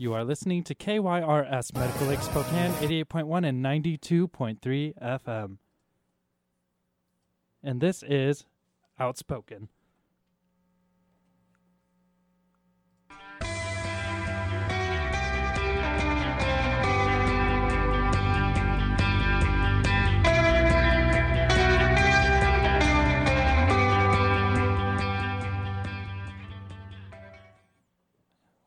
You are listening to KYRS Medical Lake Spokane 88.1 and 92.3 FM. And this is Outspoken.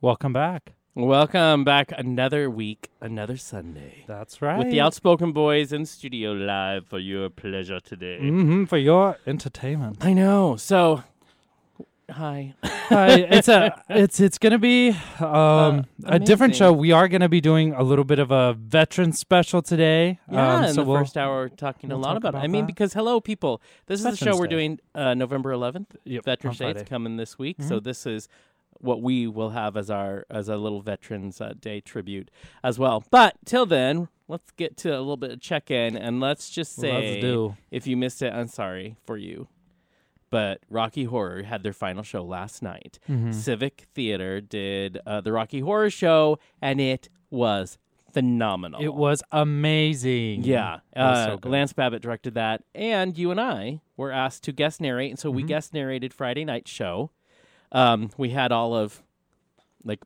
Welcome back. Welcome back. Another week, another Sunday. That's right. With the Outspoken Boys in studio live for your pleasure today. hmm for your entertainment. I know. So, hi. uh, it's a it's it's gonna be um, a different show. We are gonna be doing a little bit of a veteran special today. Yeah, um, in so the we'll, first hour, we're talking we'll a lot about, it. about I mean, because hello, people, this is the Veterans show we're doing uh, November 11th. Yep, Veterans Day. It's coming this week, so Mhm. this is what we will have as our as a little Veterans uh, Day tribute as well. But till then, let's get to a little bit of check in, and let's just say, Let's do. if you missed it, I'm sorry for you. But Rocky Horror had their final show last night. Mhm. Civic Theater did uh, the Rocky Horror Show, and it was phenomenal. It was amazing. Yeah, was uh, so. Lance Babbitt directed that, and you and I were asked to guest narrate, and so we Mhm. guest narrated Friday night show. Um, we had all of like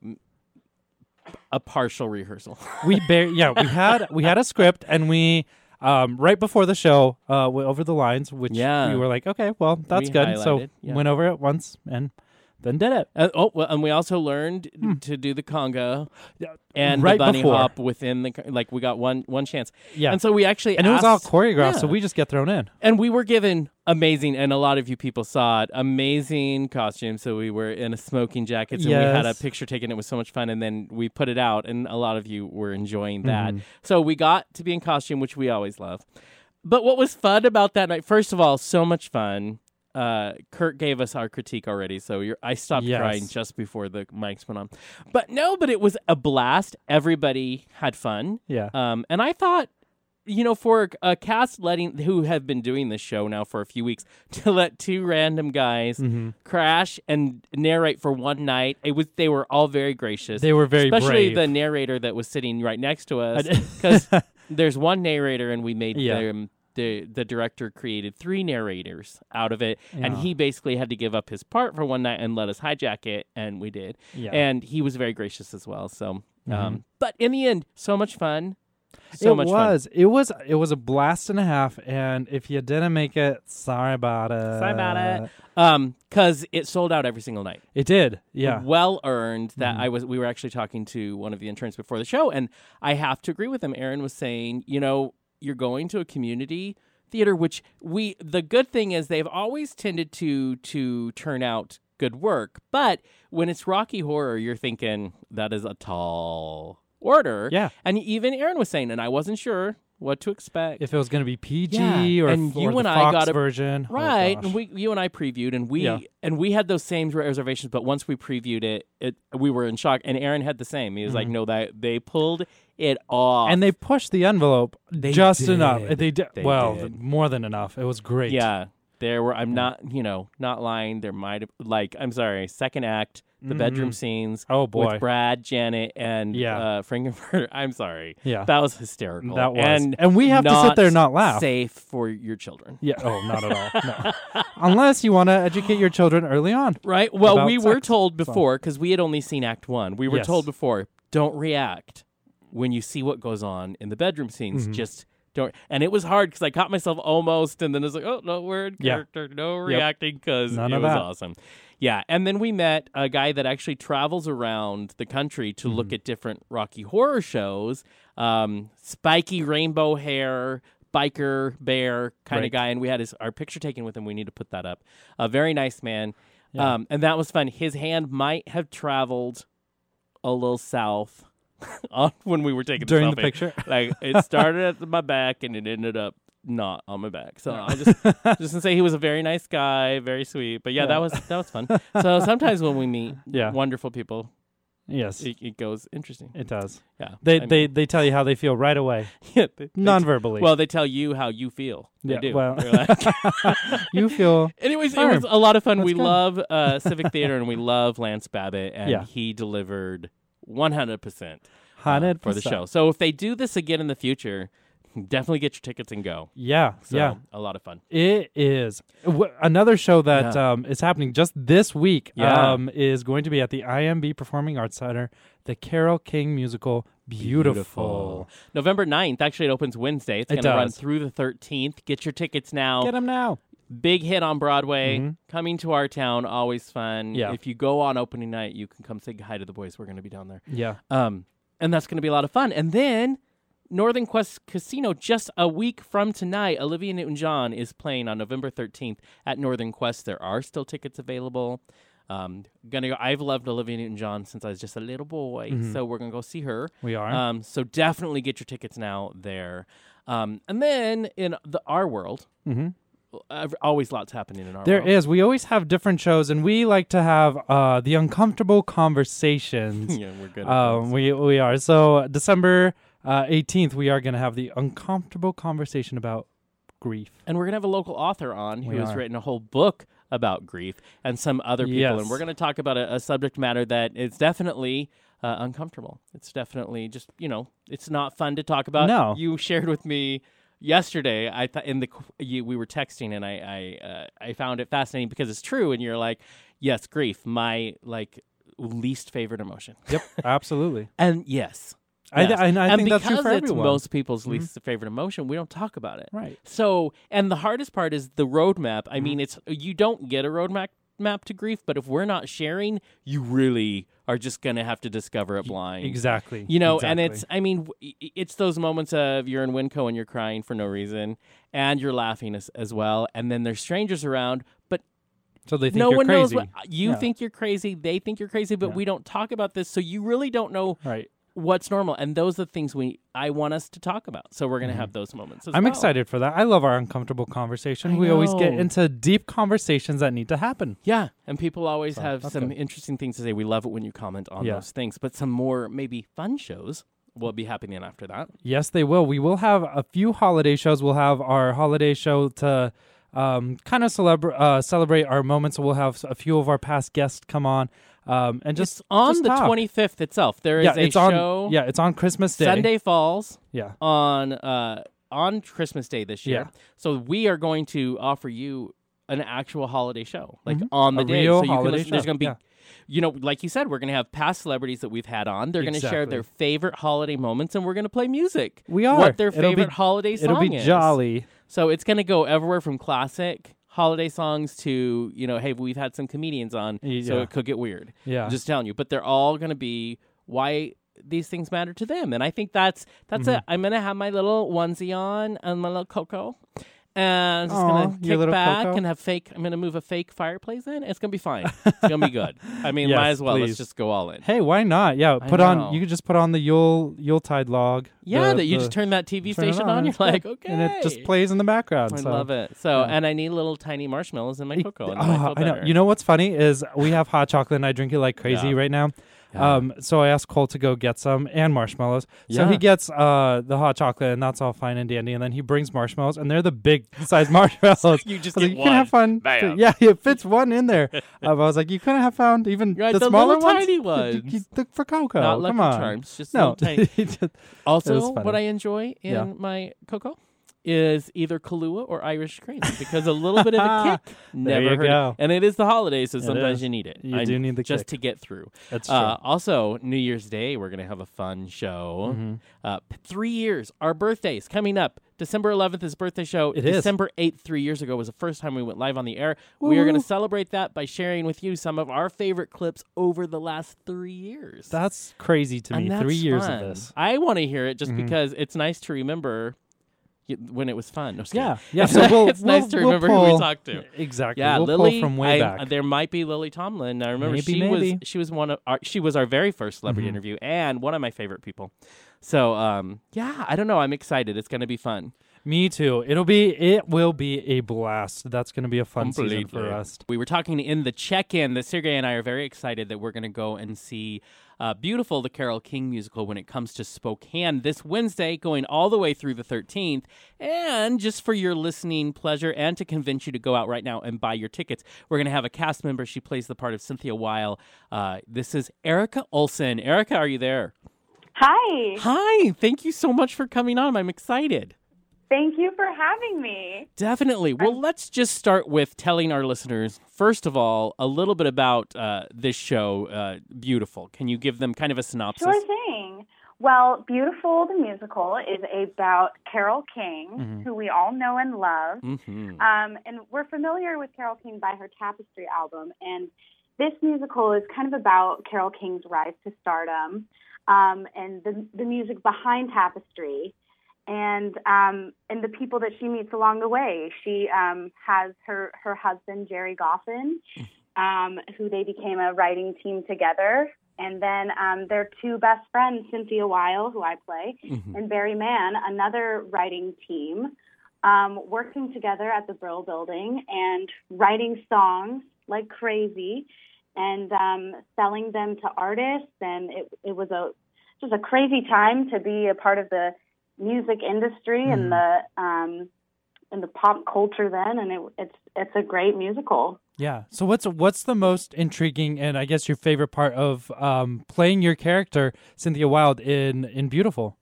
a partial rehearsal. we bar- yeah we had we had a script and we um, right before the show uh, went over the lines, which Yeah. we were like, okay, well that's We good. So yeah. went over it once and then did it. Uh, oh, well, and we also learned to do the conga and Hmm. right the bunny before. hop within the like we got one one chance. Yeah, And so we actually and it was all asked- choreographed, so we just get thrown in. and we were given amazing and a lot of you people saw it amazing costumes so we were in a smoking jackets and we had a picture taken it was so much fun and then we put it out and a lot of you were enjoying that Mhm. so we got to be in costume which we always love but what was fun about that night first of all so much fun uh, Kurt gave us our critique already, so you're, I stopped Yes. crying just before the mics went on. But no, but it was a blast. Everybody had fun. Yeah, Um, and I thought, you know, for a cast letting who have been doing this show now for a few weeks to let two random guys hmm crash and narrate for one night, it was they were all very gracious. they were very especially brave. the narrator that was sitting right next to us, because there's one narrator and we made Yeah. them. The, the director created three narrators out of it, and he basically had to give up his part for one night and let us hijack it, and we did yeah. and he was very gracious as well. So, um, Mhm. but in the end, so much fun. So it much was. It was. It was a blast and a half. And if you didn't make it, sorry about it. Sorry about it. Um, because it sold out every single night. It did. Yeah. well earned. That Mhm. I was. We were actually talking to one of the interns before the show, and I have to agree with him. Aaron was saying, you know, you're going to a community theater, which we. The good thing is they've always tended to to turn out good work, but when it's Rocky Horror, you're thinking that is a tall order. Yeah. And even Aaron was saying, and I wasn't sure what to expect. If it was going to be PG Yeah, or, and or you the and I got a- version, Oh, right, gosh. and we, you and I previewed, and we Yeah. and we had those same reservations. But once we previewed it, it we were in shock. And Aaron had the same. He was like, Mhm. "No, that they pulled it off." and they pushed the envelope They just enough. They did They well, did. more than enough. It was great. yeah, there were. I'm not, you know, not lying. There might have like I'm sorry. Second act, the bedroom Mhm. scenes Oh boy. with Brad, Janet, and Yeah. uh, Frank-N-Furter. I'm sorry. yeah. That was hysterical. That was. and, And, we have to sit there and not laugh. Safe for your children. Yeah. Oh, not at all. No. Unless you want to educate your children early on. Right. Well, about we were sex, told before because we had only seen Act One. We were Yes. told before, don't react when you see what goes on in the bedroom scenes. Mhm. Just don't. And it was hard because I caught myself almost, and then it was like, oh no, we're in Yeah. character, no reacting because it was that. awesome. Yeah, and then we met a guy that actually travels around the country to look Mm-hmm. at different Rocky Horror shows. Um, spiky rainbow hair, biker bear kind Right. of guy, and we had his our picture taken with him. We need to put that up. A very nice man. Yeah. Um, and that was fun. His hand might have traveled a little south on when we were taking During the selfie. picture. Like it started at my back and it ended up not on my back. So I just just to say he was a very nice guy, very sweet. But yeah, Yeah. that was that was fun. so sometimes when we meet Yeah. wonderful people, Yes. it, it goes interesting. It does. Yeah, They I mean, they they tell you how they feel right away, yeah, they- they- non-verbally. well, they tell you how you feel. They Yeah, do. well- like- you feel Anyways, it was a lot of fun. That's we good. love uh, Civic Theater and we love Lance Babbitt, and Yeah. he delivered 100 percent Hundred for the show. So if they do this again in the future, definitely get your tickets and go. Yeah, So yeah. a lot of fun. It is Wh- another show that Yeah. um, is happening just this week. Yeah. Um, is going to be at the INB Performing Arts Center, the Carole King musical. Beautiful. November 9th, actually, it opens Wednesday. It's It going to run through the 13th. Get your tickets now. Get them now. Big hit on Broadway. Mhm. Coming to our town, always fun. Yeah. If you go on opening night, you can come say hi to the boys. We're going to be down there. Yeah. Um, and that's going to be a lot of fun. And then Northern Quest Casino, just a week from tonight, Olivia Newton John is playing on November 13th at Northern Quest. There are still tickets available. Um, gonna go. I've loved Olivia Newton John since I was just a little boy, Mhm. so we're gonna go see her. We are. Um, so definitely get your tickets now there. Um, and then in the our world, mm-hmm. Always lots happening in our There world. is. We always have different shows, and we like to have uh, the uncomfortable conversations. yeah, we're good. At um, we we are. So December uh, eighteenth, we are going to have the uncomfortable conversation about grief. And we're gonna have a local author on We who has are. written a whole book about grief and some other people, and we're gonna talk about a, a subject matter that is definitely uh, uncomfortable. It's definitely just you know, it's not fun to talk about. No. you shared with me yesterday. I thought in the you, we were texting, and I I uh, I found it fascinating because it's true, and you're like, yes, grief, my like least favorite emotion, Yep, absolutely. and yes. I, yes. I, I and think that's true for it's everyone. most people's Mhm. least favorite emotion, we don't talk about it. right. So, and the hardest part is the roadmap. I Mm-hmm. mean, it's you don't get a roadmap map to grief, but if we're not sharing, you really are just gonna have to discover it blind. Exactly. You know, and it's I mean, it's those moments of you're in Winco and you're crying for no reason, and you're laughing as, as well, and then there's strangers around, but so they think no you're one crazy. knows what you Yeah. think you're crazy. They think you're crazy, but Yeah. we don't talk about this, so you really don't know Right. What's normal. And those are the things we I want us to talk about. So we're gonna have those moments. As Mm-hmm. I'm well. excited for that. I love our uncomfortable conversation. I we always get into deep conversations that need to happen. Yeah, and people always So, have some good. interesting things to say. We love it when you comment on Yeah. those things, but some more maybe fun shows will be happening after that. Yes, they will. We will have a few holiday shows. We'll have our holiday show to um, kind of celebra- uh, celebrate our moments. We'll have a few of our past guests come on um, and just Just on just the talk. 25th itself, there is yeah, a it's show. on. Yeah, it's on Christmas Day. Sunday falls Yeah, on uh on Christmas Day this year. Yeah. So we are going to offer you an actual holiday show, like Mhm. on the A day. real so you can listen- There's going to be. yeah. You know, like you said, we're going to have past celebrities that we've had on. They're going to share their favorite holiday moments, and we're going to play music. we are. What their It'll be- favorite holiday song It'll be is. jolly. So it's going to go everywhere from classic holiday songs to, you know, hey, we've had some comedians on, so it could get weird. Yeah. I'm just telling you, but they're all going to be why these things matter to them. And I think that's that's Mm-hmm. it. I'm going to have my little onesie on and my little cocoa. And I'm just Aw, gonna your kick little back Coco. and have fake. I'm gonna move a fake fireplace in. It's gonna be fine. It's gonna be good. I mean, Yes, might as well. please. Let's just go all in. Hey, why not? Yeah, I put know. on. You could just put on the Yule Yuletide log. Yeah, the- that you the- just turn that TV turn it station on, and You're it's good. like, okay, and it just plays in the background. I so. love it. So, and I need little tiny marshmallows in my cocoa. And then oh, I Oh, feel I know. better. You know what's funny is we have hot chocolate and I drink it like crazy Yeah. right now. Yeah. Um, so I asked Cole to go get some and marshmallows. So Yeah. he gets uh the hot chocolate and that's all fine and dandy. And then he brings marshmallows and they're the big size marshmallows. you just I was get like, you one. can have fun. Bam. Yeah, it fits one in there. um, I was like, you couldn't have found even Right, the, the smaller little ones. tiny You- ones. you- the- for cocoa. Not Lucky Come on. Charms, just No. little tiny. Just- Also, was funny. what I enjoy in Yeah. my cocoa is either Kahlua or Irish cream because a little bit of a kick There never you hurt. go. And it is the holidays, so It sometimes is. you need it. You I- do need the kick just kick. to get through. That's true. Uh, also, New Year's Day, we're gonna have a fun show. Mhm. Uh, p- three years, our birthdays coming up. December 11th is birthday show. It is. December 8th, three years ago, was the first time we went live on the air. We are going to celebrate that by sharing with you some of our favorite clips over the last three years. That's crazy to And me. Three years fun. of this. I want to hear it just Mhm. because it's nice to remember when it was fun. No. Yeah, yeah. So we'll, it's nice we'll- to we'll remember who we talked to. Exactly. Yeah, Lily pull from way I- back. There might be Lily Tomlin. I remember Maybe, she maybe. was she was one of our she was our very first celebrity Mhm. interview and one of my favorite people. So um yeah, I don't know. I'm excited. It's going to be fun. Me too. It'll be it will be a blast. That's going to be a fun season for us. We were talking in the check-in that Sergey and I are very excited that we're going to go and see uh, Beautiful, the Carole King musical, when it comes to Spokane this Wednesday, going all the way through the 13th. And just for your listening pleasure and to convince you to go out right now and buy your tickets, we're going to have a cast member. She plays the part of Cynthia Weil. Uh, this is Erica Olson. Erica, are you there? Hi. Hi. Thank you so much for coming on. I'm excited. Thank you for having me. Definitely. Well, let's just start with telling our listeners, first of all, a little bit about uh, this show, uh, Beautiful. Can you give them kind of a synopsis? Sure thing. Well, Beautiful, the musical, is about Carole King, Mhm. who we all know and love. Mm-hmm. Um, and we're familiar with Carole King by her Tapestry album. And this musical is kind of about Carole King's rise to stardom um, and the, the music behind Tapestry and um, and the people that she meets along the way. She um, has her, her husband, Gerry Goffin, um, who they became a writing team together. And then um, their two best friends, Cynthia Weil, who I play, Mhm. and Barry Mann, another writing team, um, working together at the Brill Building and writing songs like crazy and um, selling them to artists. And it, it was a just a crazy time to be a part of the music industry Mhm. and the um, and the pop culture then. And it, it's it's a great musical. Yeah. So what's what's the most intriguing and I guess your favorite part of um, playing your character Cynthia Weil in in Beautiful?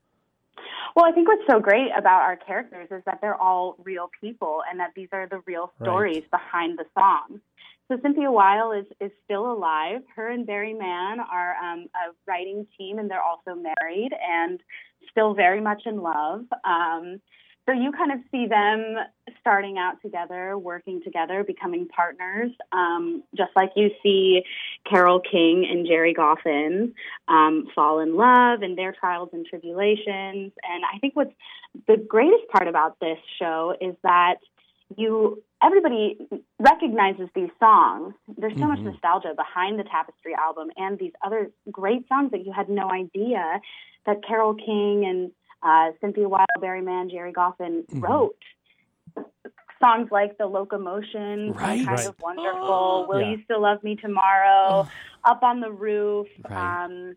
Well, I think what's so great about our characters is that they're all real people and that these are the real Right. stories behind the songs. So Cynthia Weil is, is still alive. Her and Barry Mann are um, a writing team and they're also married and still very much in love. Um, so you kind of see them starting out together, working together, becoming partners, um, just like you see Carole King and Gerry Goffin um, fall in love and their trials and tribulations. And I think what's the greatest part about this show is that you everybody recognizes these songs. There's so much Mhm. nostalgia behind the Tapestry album and these other great songs that you had no idea that Carole King and uh, Cynthia Weil, Barry Mann, Gerry Goffin Mhm. wrote. Songs like The Locomotion, Right. Kind Right. of Wonderful, Will Yeah. You Still Love Me Tomorrow, Up on the Roof, Right. um,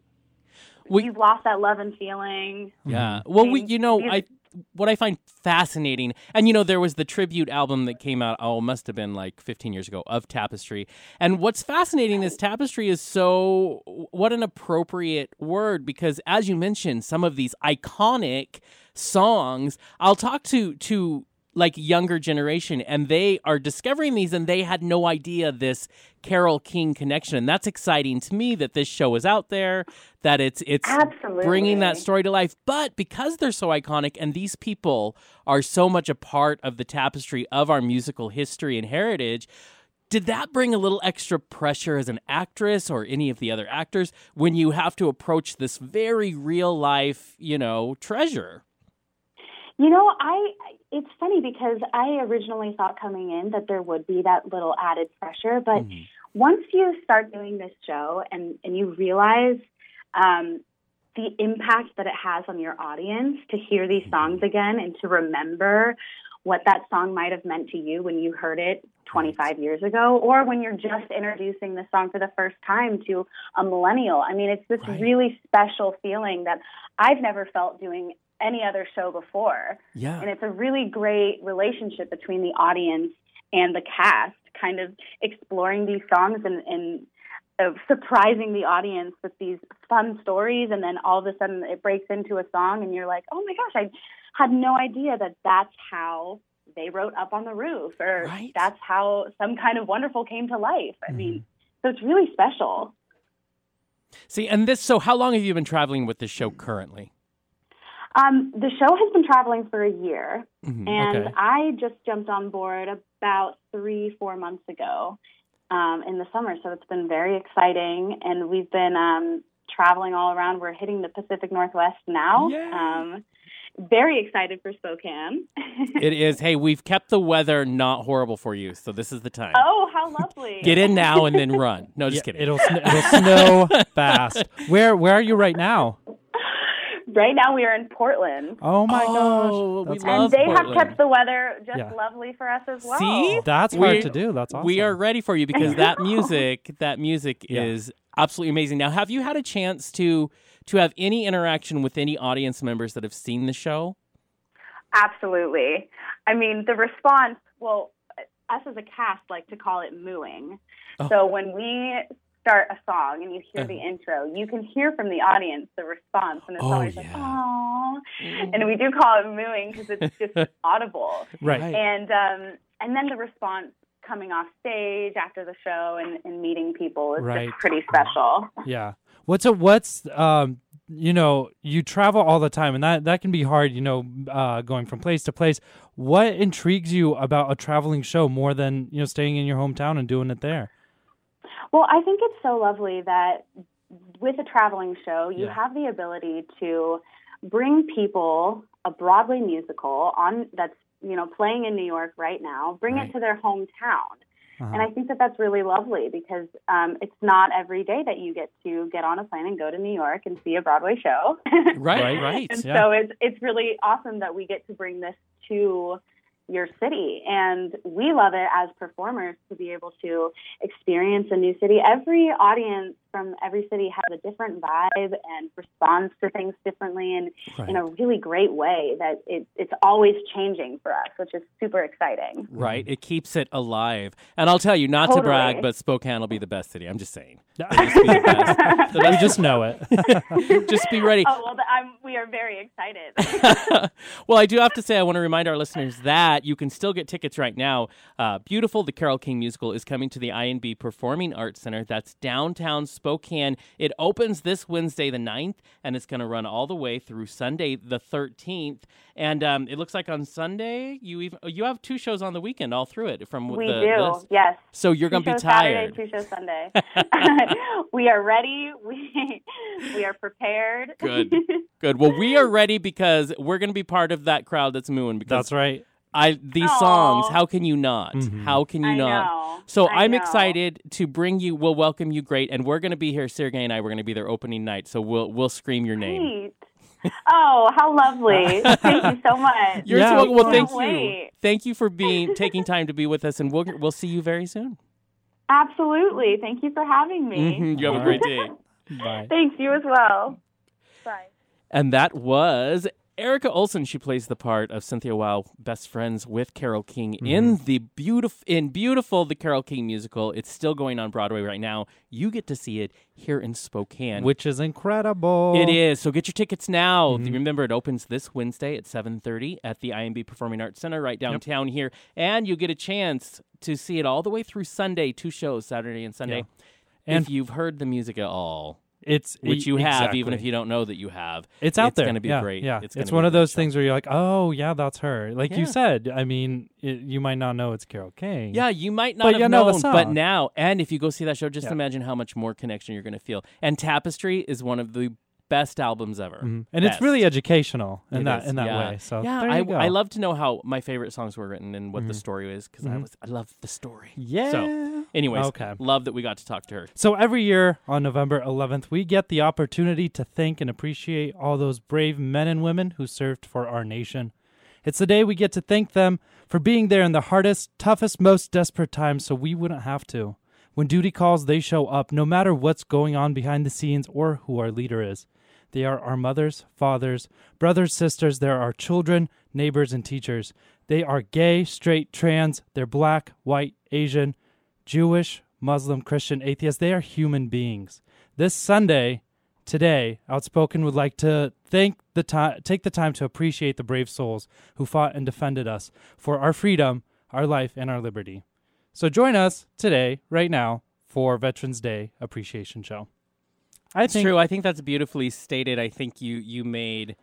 We- You've Lost That Lovin' Feeling. Yeah. Well, we, you know, these- I what I find fascinating, and you know, there was the tribute album that came out. Oh, must have been like 15 years ago of Tapestry. And what's fascinating is Tapestry is so what an appropriate word because, as you mentioned, some of these iconic songs. I'll talk to to like younger generation and they are discovering these and they had no idea this Carole King connection and that's exciting to me that this show is out there that it's it's Absolutely. bringing that story to life. But because they're so iconic and these people are so much a part of the tapestry of our musical history and heritage, did that bring a little extra pressure as an actress or any of the other actors when you have to approach this very real life, you know, treasure? You know, I it's funny because I originally thought coming in that there would be that little added pressure, but Mhm. once you start doing this show and and you realize um, the impact that it has on your audience to hear these songs again and to remember what that song might have meant to you when you heard it 25 years ago or when you're just introducing the song for the first time to a millennial. I mean, it's this Right. really special feeling that I've never felt doing any other show before. Yeah. And it's a really great relationship between the audience and the cast, kind of exploring these songs and, and uh, surprising the audience with these fun stories. And then all of a sudden it breaks into a song, and you're like, oh my gosh, I had no idea that that's how they wrote Up on the Roof, or Right. that's how some kind of wonderful came to life. I mean, so it's really special. See, and this, so how long have you been traveling with this show currently? Um, the show has been traveling for a year. Mhm, And okay. I just jumped on board about three, four months ago um, in the summer. So it's been very exciting. And we've been um, traveling all around. We're hitting the Pacific Northwest now. Yay. Um, very excited for Spokane. It is. Hey, we've kept the weather not horrible for you, so this is the time. oh, how lovely. Get in now and then run. No, just Yeah, kidding. It'll sn- it'll snow fast. Where where are you right now? Right now we are in Portland. Oh my Oh, gosh. we love and they Portland. have kept the weather just Yeah. lovely for us as well. See? That's We- hard to do. That's awesome. We are ready for you because that music, that music Yeah. is absolutely amazing. Now, have you had a chance to to have any interaction with any audience members that have seen the show? Absolutely. I mean, the response, well, us as a cast like to call it mooing. Oh. So when we start a song and you hear the Uh-huh. intro, you can hear from the audience the response, and it's Oh, always like, yeah. "Aww," and we do call it mooing because it's just audible. Right. Right. And um, and then the response coming off stage after the show and, and meeting people is Right. just pretty special. Yeah. What's a what's um you know you travel all the time and that that can be hard you know uh going from place to place. What intrigues you about a traveling show more than you know staying in your hometown and doing it there? Well, I think it's so lovely that with a traveling show, you Yeah. have the ability to bring people a Broadway musical on that's you know playing in New York right now, bring Right. it to their hometown. Uh-huh. And I think that that's really lovely because um, it's not every day that you get to get on a plane and go to New York and see a Broadway show. Right, Right. right. and yeah. so it's it's really awesome that we get to bring this to your city. And we love it as performers to be able to experience a new city. Every audience from every city has a different vibe and responds to things differently and Right. in a really great way that it, it's always changing for us which is super exciting Right. It keeps it alive. And I'll tell you, not to brag, but Spokane will be the best city. I'm just saying. Just be the best. The we just know it. just be ready. oh well I'm, we are very excited well, I do have to say, I want to remind our listeners that you can still get tickets right now. Uh, Beautiful, the Carole King musical, is coming to the INB Performing Arts Center. That's downtown Spokane. It opens this Wednesday, the 9th, and it's going to run all the way through Sunday, the 13th. And um, it looks like on Sunday, you even you have two shows on the weekend all through it. From we the, do this. yes So you're going to be shows Saturday, two shows Sunday. we are ready. We we are prepared. Good. Good. Well, we are ready because we're going to be part of that crowd that's mooing. Because That's right. I these Aw. songs, how can you not? Mhm. How can you I not? know. So I I'm know. excited to bring you. We'll welcome you, great, and we're going to be here. Sergey and I. We're going to be there opening night, so we'll we'll scream your name. Sweet. Oh, how lovely! Thank you so much. You're Yeah, so welcome. Well, thank course. you. Thank you for being taking time to be with us, and we'll we'll see you very soon. Absolutely. Thank you for having me. Mhm. You have a All great day. Bye. Thanks. You as well. Bye. And that was Erica Olson. She plays the part of Cynthia Weil, best friends with Carole King mm-hmm. in the beautiful in beautiful the Carole King musical. It's still going on Broadway right now. You get to see it here in Spokane. Which is incredible. It is. So get your tickets now. Mm-hmm. Remember, it opens this Wednesday at 7.30 at the INB Performing Arts Center right downtown here. And you get a chance to see it all the way through Sunday, two shows, Saturday and Sunday. And- if you've heard the music at all, It's which you have, even if you don't know that you have. It's out it's there. gonna be yeah, great. Yeah, It's it's, one of those show. things where you're like, oh yeah, that's her. Like Yeah. you said. I mean, it, you might not know it's Carole King. Yeah, you might not But have you know the known, but now, and if you go see that show, just Yeah. imagine how much more connection you're going to feel. And Tapestry is one of the best albums ever. Mhm. and it's really educational in It that is, in that yeah. way. So yeah, I. I love to know how my favorite songs were written and what the Mhm. story is because I Mhm. was I love the story. Yeah. So, anyways, Okay. love that we got to talk to her. So every year on November 11th, we get the opportunity to thank and appreciate all those brave men and women who served for our nation. It's the day we get to thank them for being there in the hardest, toughest, most desperate times so we wouldn't have to. When duty calls, they show up no matter what's going on behind the scenes or who our leader is. They are our mothers, fathers, brothers, sisters. They're our children, neighbors, and teachers. They are gay, straight, trans. They're black, white, Asian, Jewish, Muslim, Christian, atheist. They are human beings. This Sunday, today, Outspoken would like to thank the time, take the time to appreciate the brave souls who fought and defended us for our freedom, our life, and our liberty. So join us today, right now, for Veterans Day Appreciation Show. I It's think true. I think that's beautifully stated. I think you you made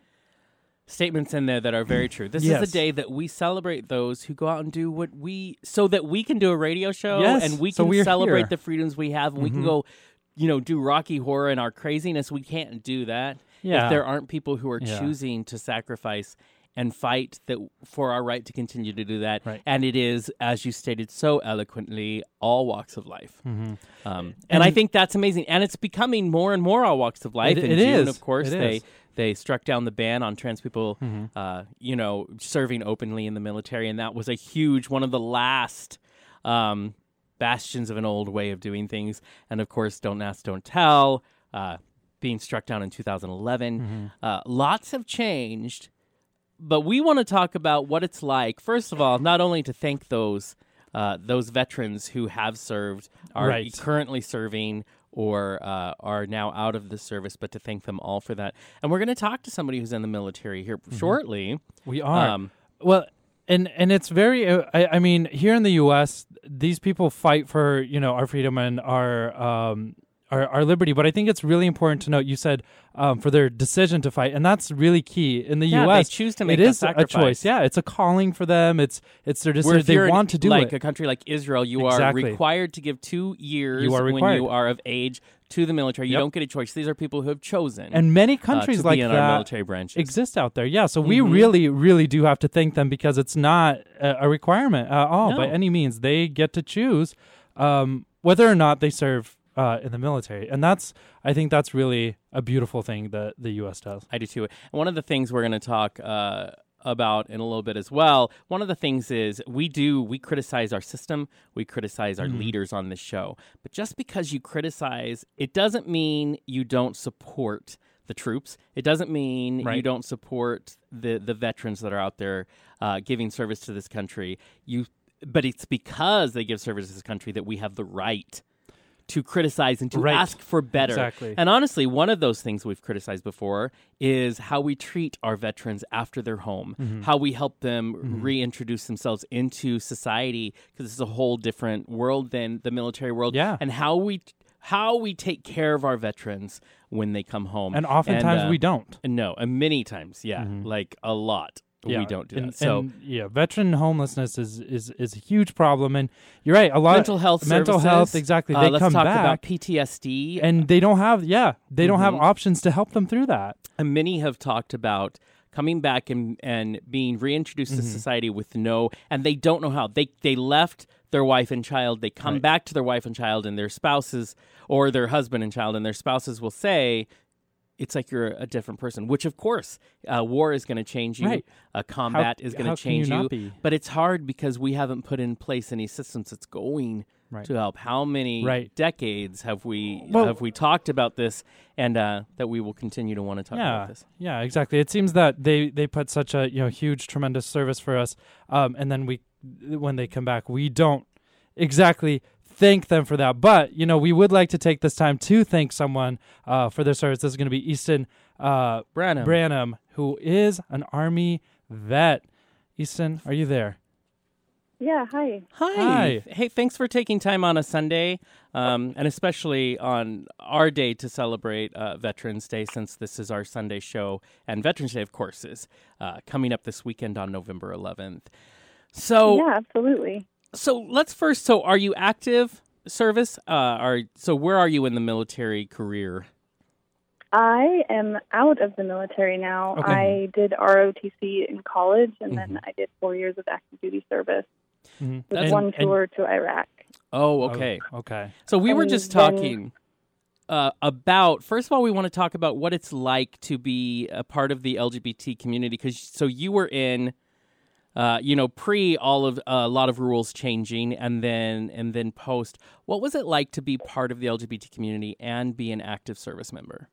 statements in there that are very true. This is a day that we celebrate those who go out and do what we so that we can do a radio show Yes, and we so can celebrate here. the freedoms we have and we can Mhm. go you know do Rocky Horror and our craziness. We can't do that Yeah. if there aren't people who are Yeah. choosing to sacrifice and fight that for our right to continue to do that. Right. And it is, as you stated so eloquently, all walks of life. Mhm. Um, and, I think that's amazing, and it's becoming more and more all walks of life. It- In it June, is. of course, It they is. they struck down the ban on trans people, uh, you know, serving openly in the military, and that was a huge one of the last um, bastions of an old way of doing things. And of course, don't ask, don't tell. Uh, being struck down in 2011. Uh, lots have changed, but we want to talk about what it's like. First of all, not only to thank those uh, those veterans who have served, are Right. currently serving, or uh, are now out of the service, but to thank them all for that. And we're going to talk to somebody who's in the military here shortly. We are. Um, well, and and it's very. Uh, I, I mean, here in the U.S., these people fight for you know our freedom and our um our, our liberty. But I think it's really important to note. You said um, for their decision to fight, and that's really key in the Yeah, they U.S. choose to make it is a choice. Yeah, it's a calling for them. It's it's their decision. They want to do like it. a country like Israel, you Exactly. are required to give two years You are when you are of age to the military. You Yep. don't get a choice. These are people who have chosen and many uh, countries to like in that military branches. exist out there. Yeah, so we Mhm. really, really do have to thank them because it's not a, a requirement at all by any means. They get to choose um, whether or not they serve uh, in the military, and that's I think that's really a beautiful thing that the U.S. does. I do too. And one of the things we're going to talk uh, about in a little bit as well. One of the things is we do we criticize our system, we criticize our leaders on this show. But just because you criticize, it doesn't mean you don't support the troops. It doesn't mean you don't support the the veterans that are out there uh, giving service to this country. You, but it's because they give service to this country that we have the right to criticize and to Right. ask for better. Exactly. And honestly, one of those things we've criticized before is how we treat our veterans after they're home, Mm-hmm. how we help them reintroduce themselves into society because it's a whole different world than the military world. Yeah. And how we how we take care of our veterans when they come home. And oftentimes uh, we don't. No, and many times, yeah, like a lot. Yeah, We don't do and, that. So and, yeah, veteran homelessness is, is is a huge problem, and you're right. A lot of mental health mental services, health exactly. uh, they let's come talk back about PTSD and they don't have yeah they don't have Mhm. options to help them through that. and many have talked about coming back and, and being reintroduced to society with no and they don't know how they they left their wife and child they come Right. back to their wife and child and their spouses or their husband and child and their spouses will say it's like you're a different person which of course uh, war is going to change you Right. uh, combat is going to can you change you, but it's hard because we haven't put in place any systems that's going Right. to help how many Right. decades have we Well- have we talked about this and uh, that we will continue to want to talk yeah, about this Yeah, exactly. It seems that they they put such a you know huge, tremendous service for us, um, and then we when they come back, we don't exactly thank them for that. But you know, we would like to take this time to thank someone uh, for their service. This is going to be Easton uh, Branham. Branham, who is an Army vet. Easton, are you there? Yeah, hi. Hi. Hi. Hey, thanks for taking time on a Sunday, um, and especially on our day to celebrate uh, Veterans Day, since this is our Sunday show. And Veterans Day, of course, is uh, coming up this weekend on November 11th. So, Yeah, absolutely. So let's first. So, are you active service? Uh, are so where are you in the military career? I am out of the military now. Okay. I did ROTC in college, and Mm-hmm. then I did four years of active duty service Mhm. with And- one and- tour to Iraq. Oh, oh, okay. okay. So we were And just then- talking uh, about. First of all, we want to talk about what it's like to be a part of the LGBT community. Because so you were in, uh, you know, pre all of a lot of rules changing, and then and then post. What was it like to be part of the LGBT community and be an active service member?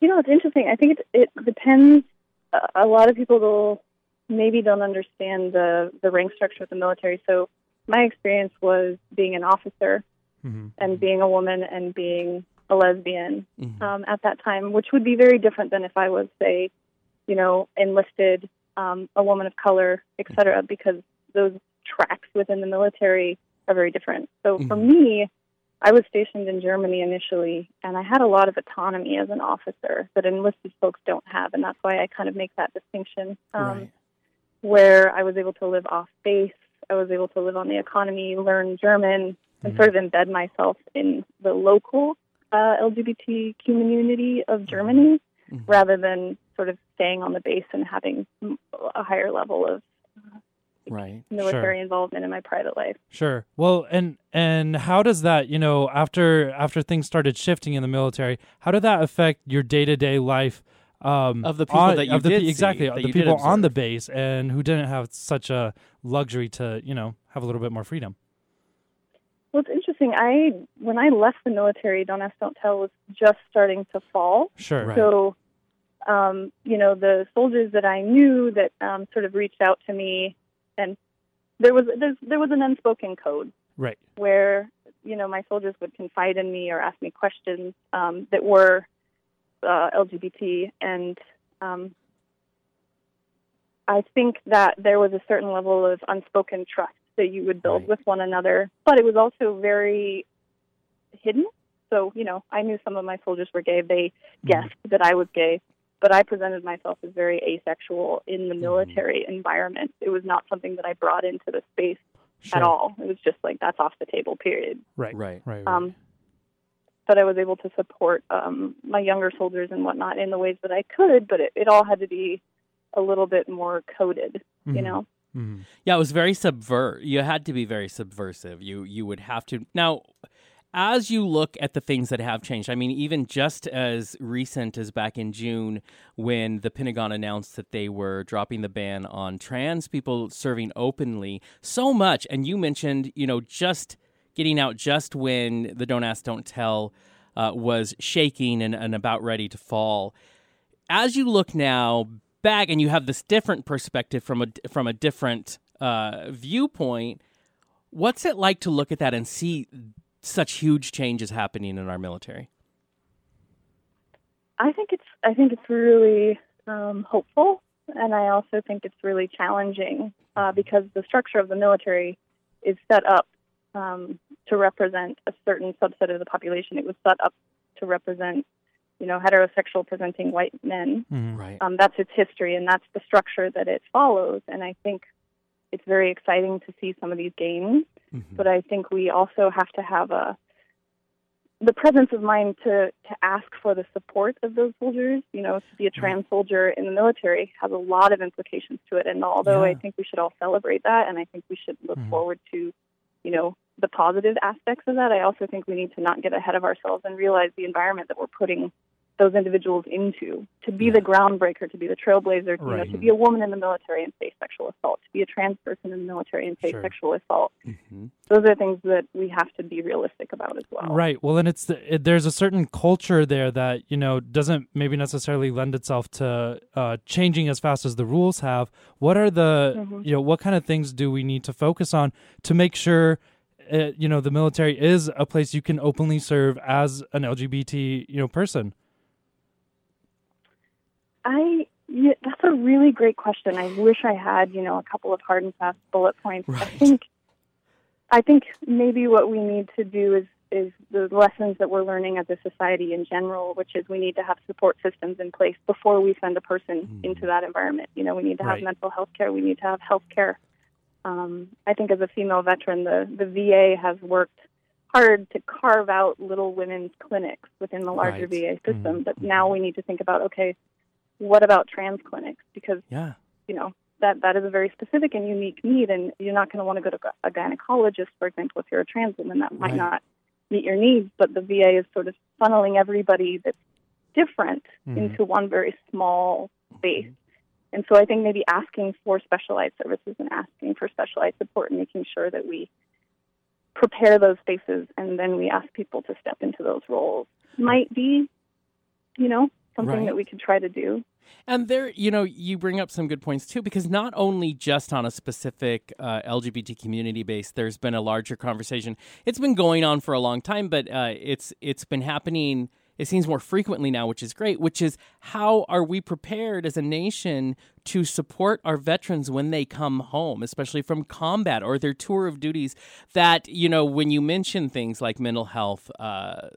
You know, it's interesting. I think it, it depends. A- A lot of people will maybe don't understand the the rank structure of the military. So my experience was being an officer hmm and being a woman and being a lesbian Mhm. um, at that time, which would be very different than if I was, say, you know, enlisted, um, a woman of color, et cetera, because those tracks within the military are very different. So for Mhm. me, I was stationed in Germany initially, and I had a lot of autonomy as an officer that enlisted folks don't have, and that's why I kind of make that distinction. Um, right. where I was able to live off base. I was able to live on the economy, learn German, and sort of embed myself in the local uh, LGBT community of Germany Mhm. rather than sort of staying on the base and having a higher level of uh, right military Sure. involvement in my private life. Sure. Well, and and how does that, you know, after after things started shifting in the military, how did that affect your day to day life? Um, Of the people on- that you of the, did pe- see, exactly the people on the base and who didn't have such a luxury to you know have a little bit more freedom. Well, it's interesting. I when I left the military, Don't Ask, Don't Tell was just starting to fall. Sure. Right. Um, you know, the soldiers that I knew that um, sort of reached out to me, and there was there's, there was an unspoken code Right. where you know my soldiers would confide in me or ask me questions um, that were uh, LGBT, and um, I think that there was a certain level of unspoken trust that you would build Right. with one another, but it was also very hidden. So you know, I knew some of my soldiers were gay; they guessed that I was gay, but I presented myself as very asexual in the military environment. It was not something that I brought into the space Sure. at all. It was just like that's off the table, period. Right. Right. Right. right. Um, but I was able to support um, my younger soldiers and whatnot in the ways that I could, but it, it all had to be a little bit more coded, you Mhm. know. Mhm. Yeah, it was very subvert. You had to be very subversive. You you would have to now. As you look at the things that have changed, I mean, even just as recent as back in June, when the Pentagon announced that they were dropping the ban on trans people serving openly, so much. And you mentioned, you know, just getting out just when the Don't Ask, Don't Tell uh, was shaking and, and about ready to fall as you look now back and you have this different perspective from a from a different uh, viewpoint, what's it like to look at that and see such huge changes happening in our military? I think it's I think it's really um, hopeful, and I also think it's really challenging uh, because the structure of the military is set up um, to represent a certain subset of the population. It was set up to represent, you know, heterosexual presenting white men. Mhm. Right. Um, that's its history, and that's the structure that it follows. And I think it's very exciting to see some of these gains. Mm-hmm. But I think we also have to have a the presence of mind to to ask for the support of those soldiers. You know, to be a trans soldier in the military has a lot of implications to it. And although I think we should all celebrate that, and I think we should look Mhm. forward to, you know, the positive aspects of that, I also think we need to not get ahead of ourselves and realize the environment that we're putting those individuals into to be the groundbreaker, to be the trailblazer, you know, to be a woman in the military and face sexual assault, to be a trans person in the military and face Sure. sexual assault. Mhm. Those are things that we have to be realistic about as well. Right. Well, and it's the, it, there's a certain culture there that you know doesn't maybe necessarily lend itself to uh, changing as fast as the rules have. What are the Mhm. you know what kind of things do we need to focus on to make sure uh, you know the military is a place you can openly serve as an LGBT you know person? I yeah, that's a really great question. I wish I had, you know, a couple of hard and fast bullet points. I think I think maybe what we need to do is is the lessons that we're learning as a society in general, which is we need to have support systems in place before we send a person Mhm. into that environment. You know, we need to have Right. mental health care. We need to have health care. Um, I think as a female veteran, the, the VA has worked hard to carve out little women's clinics within the larger Right. VA system. Mhm. But now we need to think about, okay, what about trans clinics? Because Yeah. you know that that is a very specific and unique need, and you're not going to want to go to a gynecologist, for example, if you're a trans woman. That might Right. not meet your needs, but the VA is sort of funneling everybody that's different Mhm. into one very small space. And so I think maybe asking for specialized services and asking for specialized support and making sure that we prepare those spaces and then we ask people to step into those roles might be, you know, something Right. that we could try to do. And there, you know, you bring up some good points too, because not only just on a specific uh, LGBT community base, there's been a larger conversation. It's been going on for a long time, but uh, it's it's been happening. It seems more frequently now, which is great. Which is how are we prepared as a nation to support our veterans when they come home, especially from combat or their tour of duties? That you know, when you mention things like mental health uh,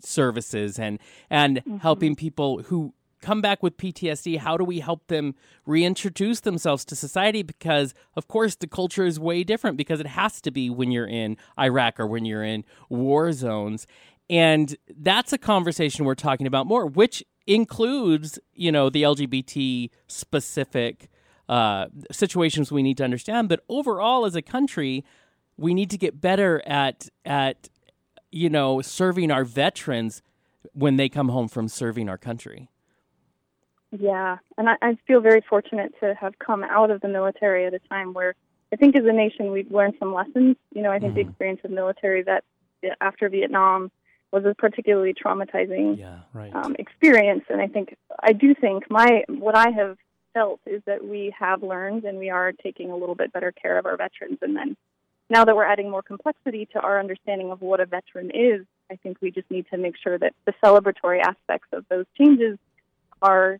services and and helping people who come back with PTSD, how do we help them reintroduce themselves to society? Because, of course, the culture is way different because it has to be when you're in Iraq or when you're in war zones. And that's a conversation we're talking about more, which includes, you know, the LGBT specific uh, situations we need to understand. But overall, as a country, we need to get better at at you know serving our veterans when they come home from serving our country. Yeah, and I, I feel very fortunate to have come out of the military at a time where I think as a nation we've learned some lessons. You know, I think Mm-hmm. the experience of military that after Vietnam was a particularly traumatizing Yeah. Right. um, experience, and I think I do think my what I have felt is that we have learned and we are taking a little bit better care of our veterans, and then now that we're adding more complexity to our understanding of what a veteran is, I think we just need to make sure that the celebratory aspects of those changes are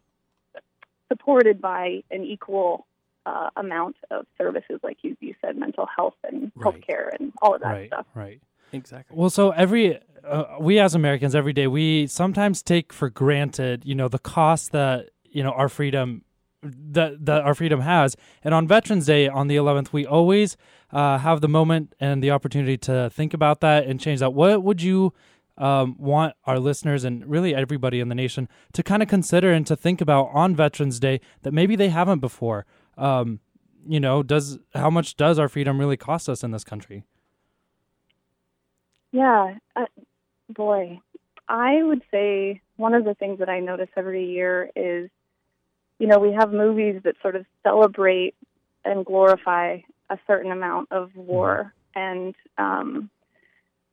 supported by an equal uh, amount of services, like you, you said, mental health and Right. healthcare and all of that right. stuff. Right. Exactly. Well, so every uh, we as Americans every day we sometimes take for granted, you know, the cost that you know our freedom that that our freedom has. And on Veterans Day on the 11th, we always uh, have the moment and the opportunity to think about that and change that. What would you um, want our listeners and really everybody in the nation to kind of consider and to think about on Veterans Day that maybe they haven't before? Um, you know, does how much does our freedom really cost us in this country? Yeah, uh, boy, I would say one of the things that I notice every year is, you know, we have movies that sort of celebrate and glorify a certain amount of war, and um,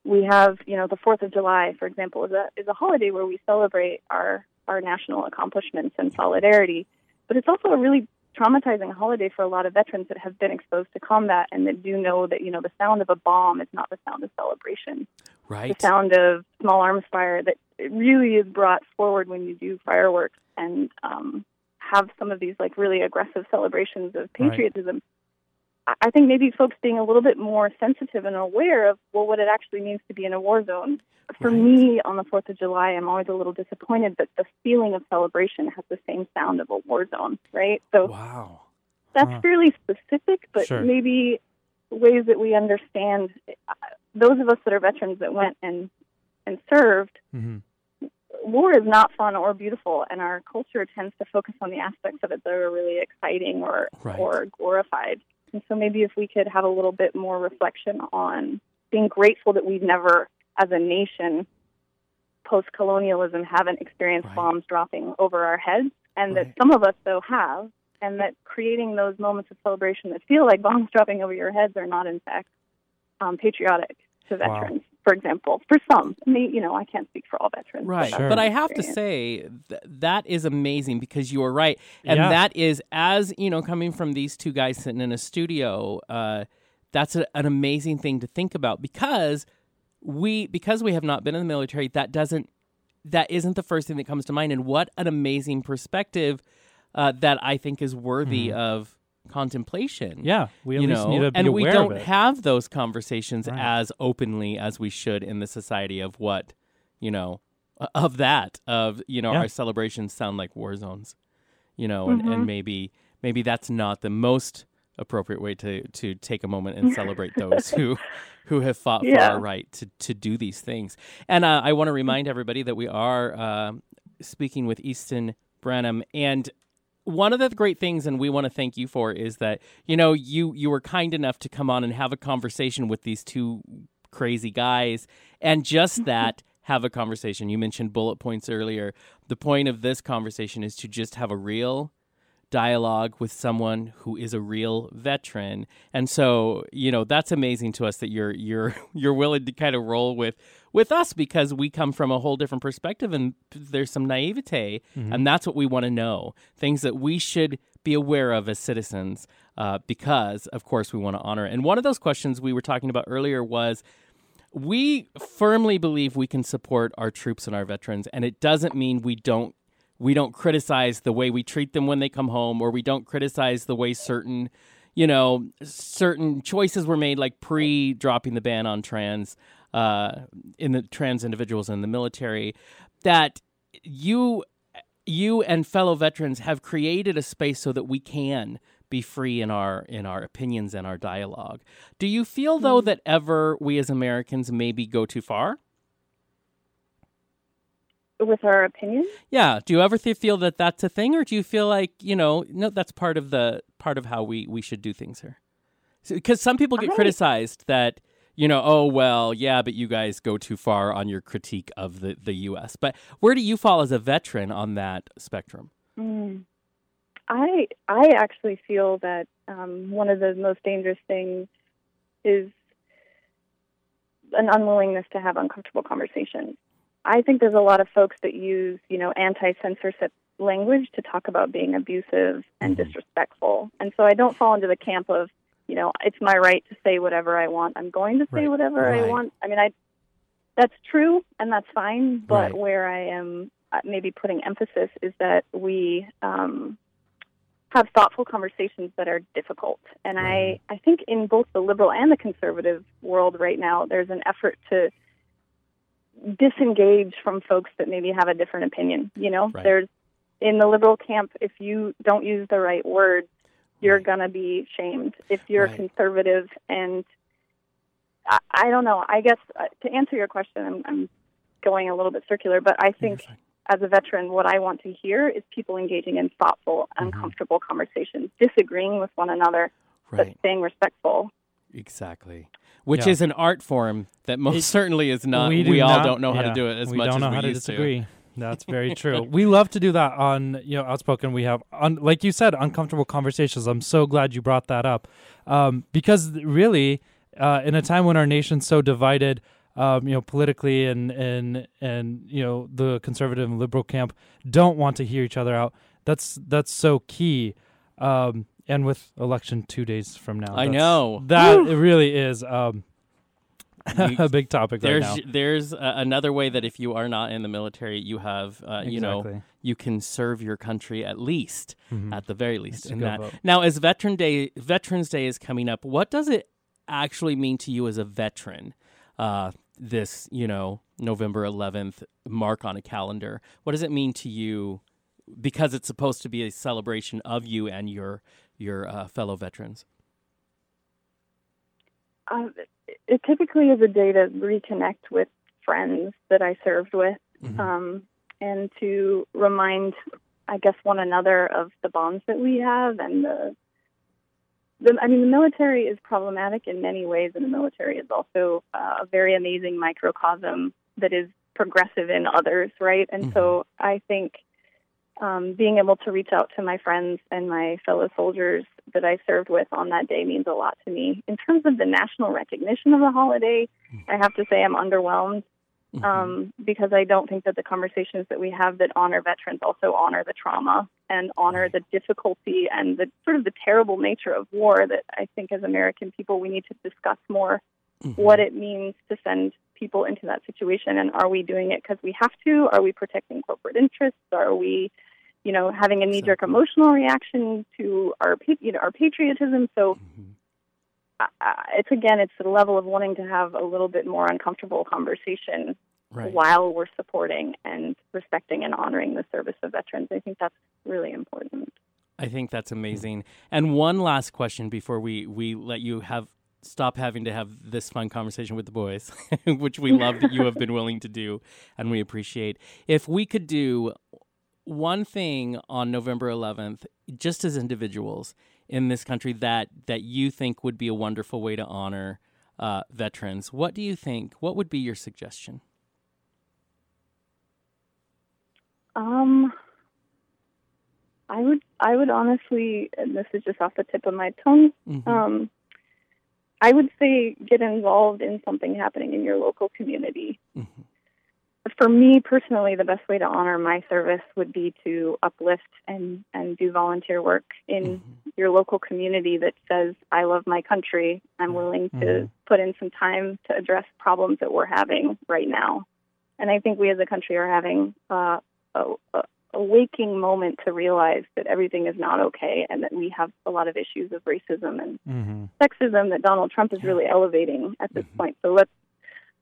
we have, you know, the Fourth of July, for example, is a is a holiday where we celebrate our our national accomplishments and solidarity, but it's also a really traumatizing holiday for a lot of veterans that have been exposed to combat and that do know that you know the sound of a bomb is not the sound of celebration Right. the sound of small arms fire that really is brought forward when you do fireworks and um, have some of these like really aggressive celebrations of patriotism. I I think maybe folks being a little bit more sensitive and aware of well what it actually means to be in a war zone. For Right. me, on the Fourth of July, I'm always a little disappointed that the feeling of celebration has the same sound of a war zone, right? So Wow. that's Huh. fairly specific, but Sure. maybe ways that we understand uh, those of us that are veterans that went and and served. hmm War is not fun or beautiful, and our culture tends to focus on the aspects of it that are really exciting or Right. or glorified. And so maybe if we could have a little bit more reflection on being grateful that we've never, as a nation, post colonialism, haven't experienced Right. bombs dropping over our heads, and Right. that some of us though have, and that creating those moments of celebration that feel like bombs dropping over your heads are not in fact um, patriotic to Wow. Veterans. For example, for some, I mean, you know, I can't speak for all veterans, Right. that's Sure. But I have to say th- that is amazing because you are right. And Yeah. that is, as you know, coming from these two guys sitting in a studio, uh, that's a, an amazing thing to think about because we, because we have not been in the military, that doesn't, that isn't the first thing that comes to mind. And what an amazing perspective uh, that I think is worthy of contemplation. Yeah, we at you least know, need to be and we don't of it. have those conversations Right. as openly as we should in the society of what you know of that of you know Yeah. our celebrations sound like war zones you know and, and maybe maybe that's not the most appropriate way to to take a moment and celebrate those who who have fought for our right to to do these things and uh, i want to remind everybody that we are uh, speaking with easton branham and one of the great things and we want to thank you for is that you know you you were kind enough to come on and have a conversation with these two crazy guys and just mm-hmm. that have a conversation. You mentioned bullet points earlier. The point of this conversation is to just have a real dialogue with someone who is a real veteran and so you know that's amazing to us that you're you're you're willing to kind of roll with with us because we come from a whole different perspective and there's some naivete and that's what we want to know things that we should be aware of as citizens uh, because of course we want to honor it. and one of those questions we were talking about earlier was we firmly believe we can support our troops and our veterans and it doesn't mean we don't we don't criticize the way we treat them when they come home or we don't criticize the way certain you know certain choices were made like pre dropping the ban on trans uh, in the trans individuals in the military that you you and fellow veterans have created a space so that we can be free in our in our opinions and our dialogue. Do you feel though that ever we as Americans maybe go too far? With our opinions. Yeah. Do you ever th- feel that that's a thing, or do you feel like you know, no, that's part of the part of how we we should do things here? Because some people get I- criticized that you know, oh well, yeah, but you guys go too far on your critique of the the U.S. But where do you fall as a veteran on that spectrum? Mm. I I actually feel that um, one of the most dangerous things is an unwillingness to have uncomfortable conversations. I think there's a lot of folks that use, you know, anti-censorship language to talk about being abusive and Mhm. disrespectful. And so I don't fall into the camp of, you know, it's my right to say whatever I want. I'm going to say Right. whatever Right. I want. I mean, I that's true and that's fine, but Right. where I am uh, maybe putting emphasis is that we um, have thoughtful conversations that are difficult. And. I, I think in both the liberal and the conservative world right now, there's an effort to disengage from folks that maybe have a different opinion. You know, Right. there's in the liberal camp, if you don't use the right words, you're Right. gonna be shamed. If you're Right. conservative and I, I don't know. I guess uh, to answer your question, I'm, I'm going a little bit circular, but I think as a veteran, what I want to hear is people engaging in thoughtful, Mhm. uncomfortable conversations, disagreeing with one another, but staying respectful. exactly. Which Yeah. is an art form that most It- certainly is not. We, do all not- don't know how to do it as much as we don't know how to used disagree. That's very true. we love to do that on you know outspoken. We have un, like you said uncomfortable conversations. I'm so glad you brought that up um, because really uh, in a time when our nation's so divided, um, you know politically and and and you know the conservative and liberal camp don't want to hear each other out. That's that's so key. Um, and with election two days from now, I know. that it really is um, a big topic right There's now. there's uh, another way that if you are not in the military, you have uh, you know you can serve your country at least Mhm. at the very least in that. vote. Now, as Veteran Day Veterans Day is coming up, what does it actually mean to you as a veteran? Uh, this you know November 11th mark on a calendar. What does it mean to you? Because it's supposed to be a celebration of you and your your uh, fellow veterans. Um, it typically is a day to reconnect with friends that I served with Mhm. um, and to remind, I guess, one another of the bonds that we have and the. The, I mean, the military is problematic in many ways, and the military is also uh, a very amazing microcosm that is progressive in others, right? And so I think um, being able to reach out to my friends and my fellow soldiers that I served with on that day means a lot to me. In terms of the national recognition of the holiday, I have to say I'm underwhelmed Mhm. um, because I don't think that the conversations that we have that honor veterans also honor the trauma and honor the difficulty and the sort of the terrible nature of war that I think as American people we need to discuss more Mhm. what it means to send people into that situation and are we doing it because we have to are we protecting corporate interests are we you know having a knee jerk emotional reaction to our you know our patriotism so Mhm. uh, it's again it's the level of wanting to have a little bit more uncomfortable conversation Right. while we're supporting and respecting and honoring the service of veterans i think that's really important I think that's amazing. And one last question before we we let you have stop having to have this fun conversation with the boys, which we love that you have been willing to do and we appreciate. If we could do one thing on November 11th just as individuals in this country that that you think would be a wonderful way to honor uh, veterans, what do you think? What would be your suggestion? Um, I would, I would honestly, and this is just off the tip of my tongue. Mhm. Um, I would say get involved in something happening in your local community. Mhm. For me personally, the best way to honor my service would be to uplift and and do volunteer work in Mhm. your local community that says, "I love my country. I'm willing to Mhm. put in some time to address problems that we're having right now." And I think we as a country are having uh, a, a, a waking moment to realize that everything is not okay and that we have a lot of issues of racism and Mm-hmm. sexism that Donald Trump is really elevating at this Mhm. point. So let's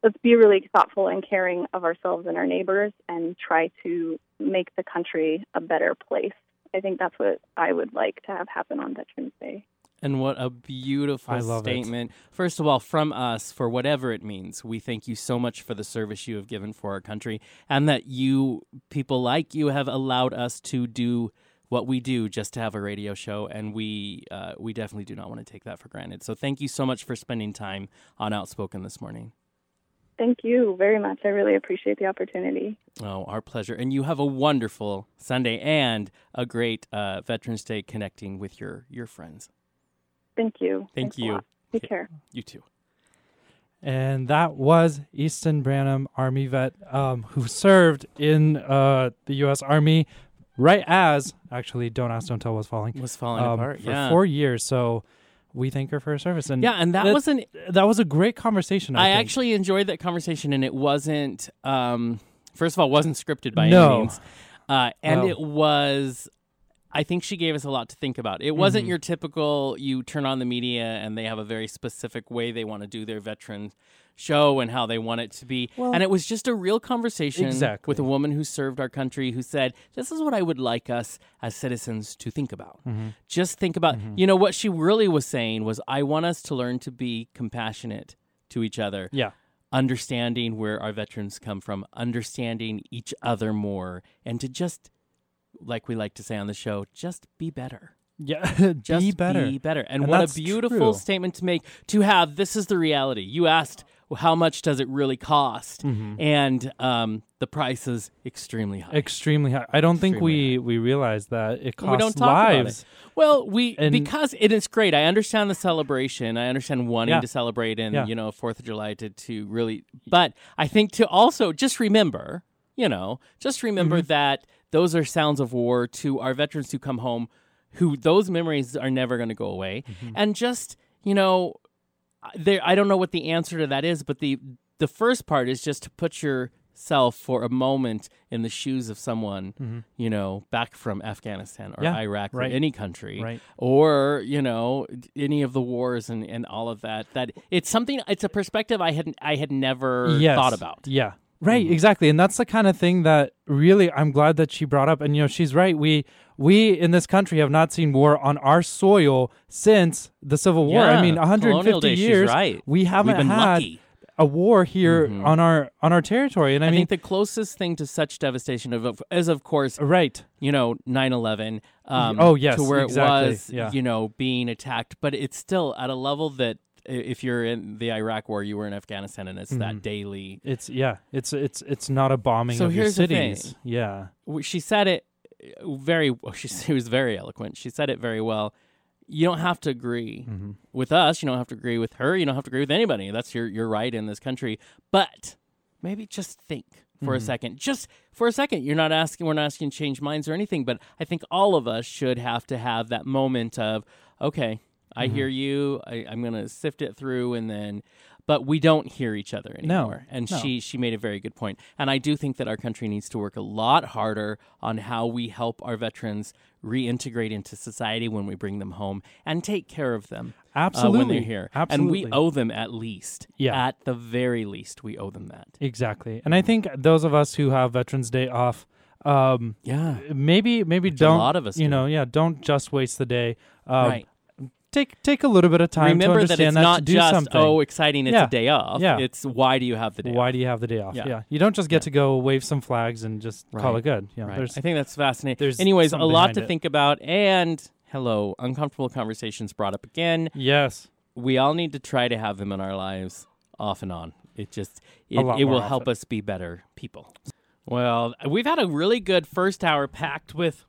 let's be really thoughtful and caring of ourselves and our neighbors and try to make the country a better place. I think that's what I would like to have happen on Veterans Day. And what a beautiful I love it. statement. First of all, from us, for whatever it means, we thank you so much for the service you have given for our country and that you, people like you, have allowed us to do what we do just to have a radio show. And we, uh, we definitely do not want to take that for granted. So thank you so much for spending time on Outspoken this morning. Thank you very much. I really appreciate the opportunity. Oh, our pleasure. And you have a wonderful Sunday and a great uh, Veterans Day connecting with your, your friends. Thank you. Thank Thanks you. Take Okay. care. You too. And that was Easton Branham, Army vet, um, who served in uh, the U.S. Army right as, actually, Don't Ask, Don't Tell was falling, Was falling um, apart. for yeah. four years. So we thank her for her service. And yeah, and that, that- was an that was a great conversation. I, I think. actually enjoyed that conversation, and it wasn't. Um, first of all, wasn't scripted by No. any means, uh, and No. it was. I think she gave us a lot to think about. It wasn't Mhm. your typical you turn on the media and they have a very specific way they want to do their veteran show and how they want it to be. Well- and it was just a real conversation Exactly. with a woman who served our country who said, "This is what I would like us as citizens to think about." Mhm. Just think about, Mm-hmm. you know, what she really was saying was, I want us to learn to be compassionate to each other, Yeah. understanding where our veterans come from, understanding each other more, and to just, like we like to say on the show, just be better. Yeah. Just be better. Be better. And, And what a beautiful true. statement to make to have this is the reality. You asked, how much does it really cost? Mhm. And um, the price is extremely high. Extremely high. I don't think Extremely we, we realize that it costs we don't talk about it. lives. Well, we And- because it is great. I understand the celebration. I understand wanting Yeah. to celebrate and Yeah. you know Fourth of July to to really. But I think to also just remember, you know, just remember Mm-hmm. that those are sounds of war to our veterans who come home, who those memories are never going to go away, Mm-hmm. and just you know, there. I don't know what the answer to that is, but the the first part is just to put yourself for a moment in the shoes of someone, you know, back from Afghanistan or Mm-hmm. Yeah, Iraq right. or any country, Right. or you know, any of the wars and, and all of that. That it's something. It's a perspective I had I had never Yes. thought about. Yeah. Right, Mhm. exactly. And that's the kind of thing that really I'm glad that she brought up. And you know, she's right. We we in this country have not seen war on our soil since the Civil War. Yeah, I mean, colonial 150 days, she's years. right. We haven't been had lucky. a war here Mhm. on our on our territory. And I, I, mean, think the closest thing to such devastation of, is, of course, right. you know, 9-11. Um, Oh, yes, to where exactly, it was, yeah. you know, being attacked. But it's still at a level that if you're in the Iraq war, you were in Afghanistan, and it's that Mhm. daily. It's yeah. It's it's it's not a bombing So of your here's the thing. cities. Yeah. She said it uh, very. well, She, she was very eloquent. She said it very well. You don't have to agree Mhm. with us. You don't have to agree with her. You don't have to agree with anybody. That's your your right in this country. But maybe just think for a Mhm. second. Just for a second. You're not asking. We're not asking to change minds or anything. But I think all of us should have to have that moment of okay. I Mhm. hear you. I, I'm going to sift it through, and then, but we don't hear each other No, anymore. and no. she she made a very good point. And I do think that our country needs to work a lot harder on how we help our veterans reintegrate into society when we bring them home and take care of them uh, Absolutely. when they're here. Absolutely. And we owe them at least. Yeah. At the very least, we owe them that. Exactly. And I think those of us who have Veterans Day off, um, Yeah. maybe maybe a don't a lot of us you do. know yeah don't just waste the day. Um, right. Take take a little bit of time to Remember that it's that, not just something. oh exciting it's Yeah. a day off. Yeah. It's why do you have the day Why off? do you have the day off? Yeah. You don't just get Yeah. to go wave some flags and just call it good. Yeah, Right. there's I think that's fascinating. there's Anyways, a lot to it. think about. And hello, uncomfortable conversations brought up again. yes. We all need to try to have them in our lives off and on. It just it, it will help often. us be better people. Well, we've had a really good first hour packed with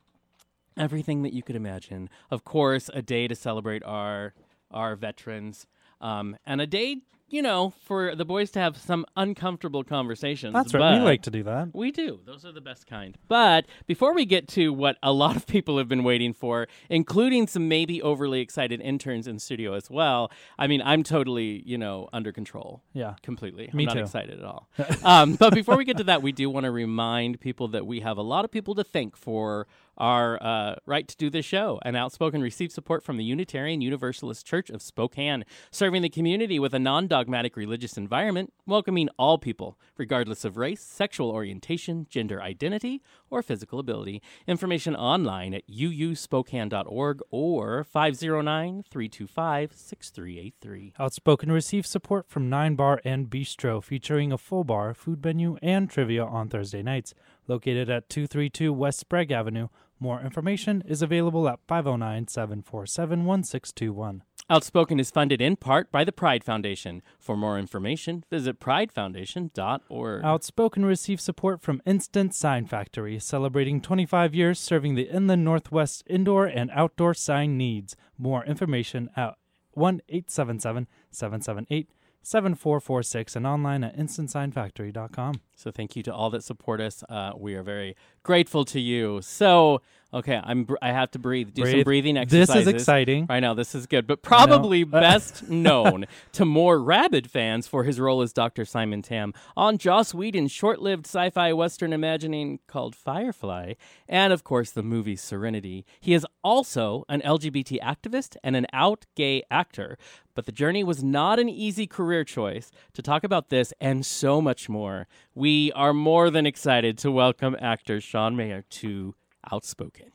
everything that you could imagine. Of course, a day to celebrate our our veterans, um, and a day, you know, for the boys to have some uncomfortable conversations. That's right. We like to do that. we do. Those are the best kind. But before we get to what a lot of people have been waiting for, including some maybe overly excited interns in studio as well, I mean, I'm totally, you know, under control Yeah. completely. I'm Me not too. excited at all. um, but before we get to that, we do want to remind people that we have a lot of people to thank for our uh, right to do this show. And Outspoken received support from the Unitarian Universalist Church of Spokane, serving the community with a non dogmatic religious environment, welcoming all people, regardless of race, sexual orientation, gender identity, or physical ability. Information online at uuspokane.org or 509 325 6383. Outspoken receives support from Nyne Bar and Bistro, featuring a full bar, food menu, and trivia on Thursday nights. Located at 232 West Sprague Avenue. More information is available at 509 747 1621. Outspoken is funded in part by the Pride Foundation. For more information, visit pridefoundation.org. Outspoken receives support from Instant Sign Factory, celebrating 25 years serving the Inland Northwest indoor and outdoor sign needs. More information at 1 877 778 7446 and online at instantsignfactory.com. So thank you to all that support us. Uh, we are very grateful to you. So okay, I'm br- I have to breathe. Do some Breathe. breathing This is exciting. I know this is good, but probably best known to more rabid fans for his role as Dr. Simon Tam on Joss Whedon's short-lived sci-fi western imagining called Firefly, and of course the movie Serenity. He is also an LGBT activist and an out gay actor. But the journey was not an easy career choice. To talk about this and so much more, we are more than excited to welcome actor Sean Maher to Outspoken.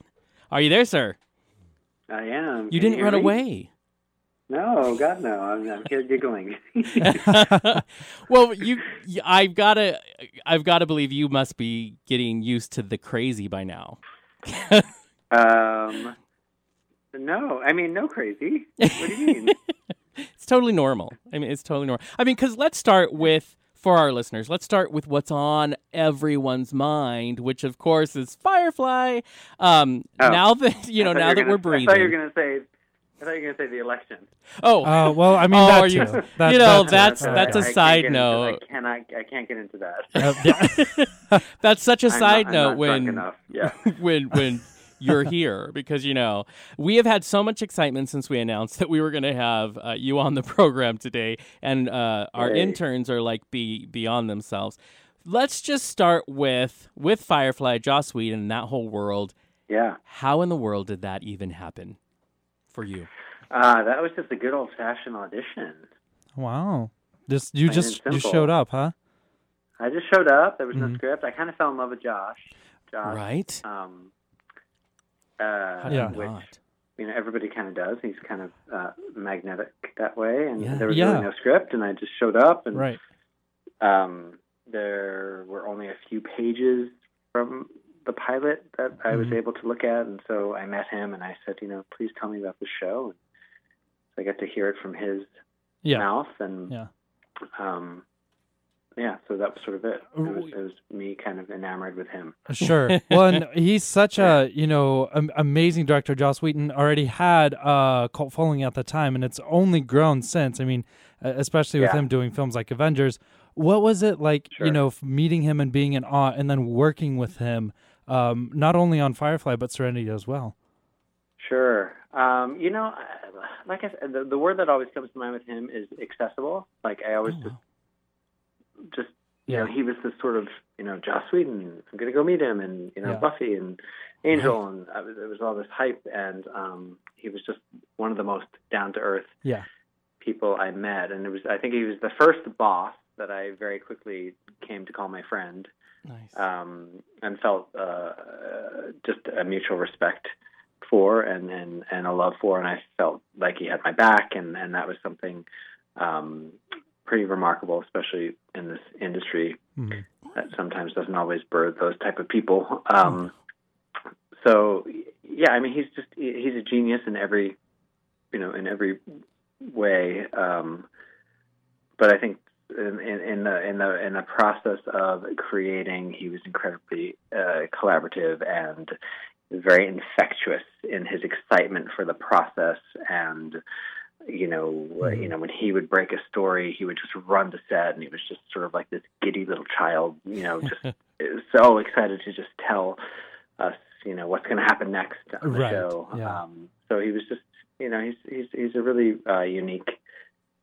Are you there, sir? I am. You Can didn't run me? away. No, God, no. I'm, I'm here giggling. well, you, I've got to, I've got to believe you must be getting used to the crazy by now. um, no, I mean, no crazy. What do you mean? It's totally normal. I mean, it's totally normal. I mean, because let's start with, for our listeners, let's start with what's on everyone's mind, which of course is Firefly. Um, Oh. Now that you know, now you that were we're gonna- I thought you were going to say. I thought you were going to say the election. Oh, Uh, well, I mean, Oh, that are you- That, you know, that too. that's- uh, that's a I can't side into- note. I cannot. I can't get into that. Uh, yeah. that's such a I'm side not, note I'm not drunk when enough. Yeah. when when you're here because you know we have had so much excitement since we announced that we were going to have uh, you on the program today and uh, our Yay. interns are like be beyond themselves let's just start with with firefly joss whedon and that whole world Yeah. how in the world did that even happen for you Uh, that was just a good old fashioned audition. wow. Just you Plain just you showed up, huh? I just showed up. There was Mhm. no script. I kind of fell in love with Joss. Joss. right Um, uh, Yeah. you which you know everybody kind of does. He's kind of uh, magnetic that way, and Yeah. there was Yeah. really no script, and I just showed up, and Right. um, there were only a few pages from the pilot that I was Mhm. able to look at, and so I met him, and I said, you know, please tell me about the show, and so I got to hear it from his Yeah. mouth, and Yeah. um, yeah, so that was sort of it. It was, it was me kind of enamored with him. Sure. Well, and he's such a you know am- amazing director. Joss Whedon already had a cult following at the time, and it's only grown since. I mean, uh, especially with Yeah. him doing films like Avengers. What was it like? You know, meeting him and being in awe, and then working with him, um, not only on Firefly but Serenity as well. Sure. Um, you know, like I said, the, the word that always comes to mind with him is accessible. Like I always Oh, wow. just you Yeah. know, he was this sort of, you know, Joss Whedon. I'm gonna go meet him, and you know, Yeah. Buffy and Angel, and I was, there was all this hype, and um, he was just one of the most down to earth Yeah. people I met, and it was, I think he was the first boss that I very quickly came to call my friend nice um, and felt uh, just a mutual respect for and, and, and a love for, and I felt like he had my back, and, and that was something um, pretty remarkable, especially in this industry Mhm. that sometimes doesn't always birth those type of people. Um, so yeah, I mean, he's just he's a genius in every you know in every way. Um, but I think in, in, in the in the in the process of creating, he was incredibly uh, collaborative and very infectious in his excitement for the process and you know Mhm. you know when he would break a story he would just run to set and he was just sort of like this giddy little child you know just so excited to just tell us you know what's going to happen next on the Right, show yeah. um so he was just you know he's he's he's a really uh unique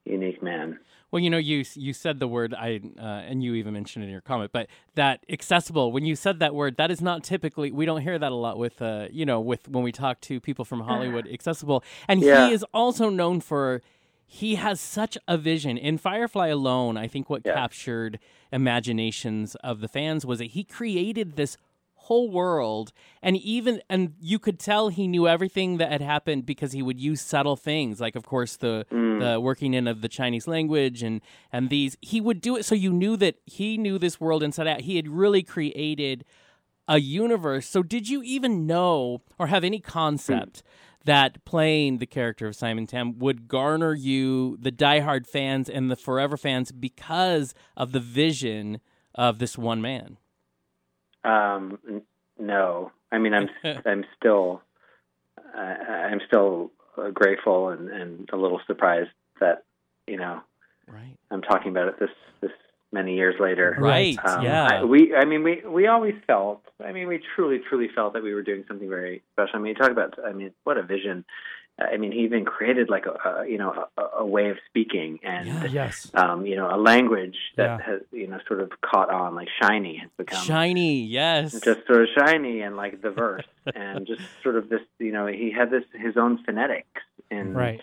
unique man Well, you know, you you said the word I, uh, and you even mentioned it in your comment, but that accessible. When you said that word, that is not typically we don't hear that a lot with, uh, you know, with when we talk to people from Hollywood. Accessible, and Yeah. he is also known for he has such a vision. In Firefly alone, I think what Yeah. captured imaginations of the fans was that he created this whole world and even and you could tell he knew everything that had happened because he would use subtle things like of course the mm. the working in of the chinese language and and these. He would do it so you knew that he knew this world inside out. He had really created a universe. So did you even know or have any concept that playing the character of Simon Tam would garner you the diehard fans and the forever fans because of the vision of this one man Um, n- no, I mean I'm I'm still I, I'm still uh, grateful and, and a little surprised that you know right I'm talking about it this this many years later. right Um, yeah I, we, I mean, we we always felt. I mean, we truly, truly felt that we were doing something very special. I mean, you talk about. I mean, what a vision. I mean, he even created like a, a you know a, a way of speaking and Yeah. Yes. um, you know a language that Yeah. has you know sort of caught on. Like shiny has become shiny yes just sort of shiny and like the verse and just sort of this. You know, he had this his own phonetics in Right.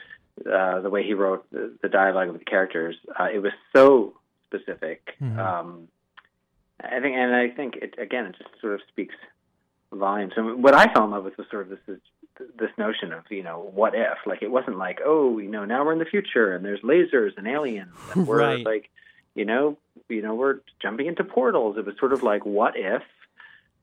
uh, the way he wrote the, the dialogue of the characters. Uh, it was so specific. Mhm. Um, I think, and I think it again, it just sort of speaks volumes. And what I fell in love with was sort of this this notion of you know what if. Like it wasn't like oh you know now we're in the future and there's lasers and aliens and we're Right. like you know you know we're jumping into portals. It was sort of like what if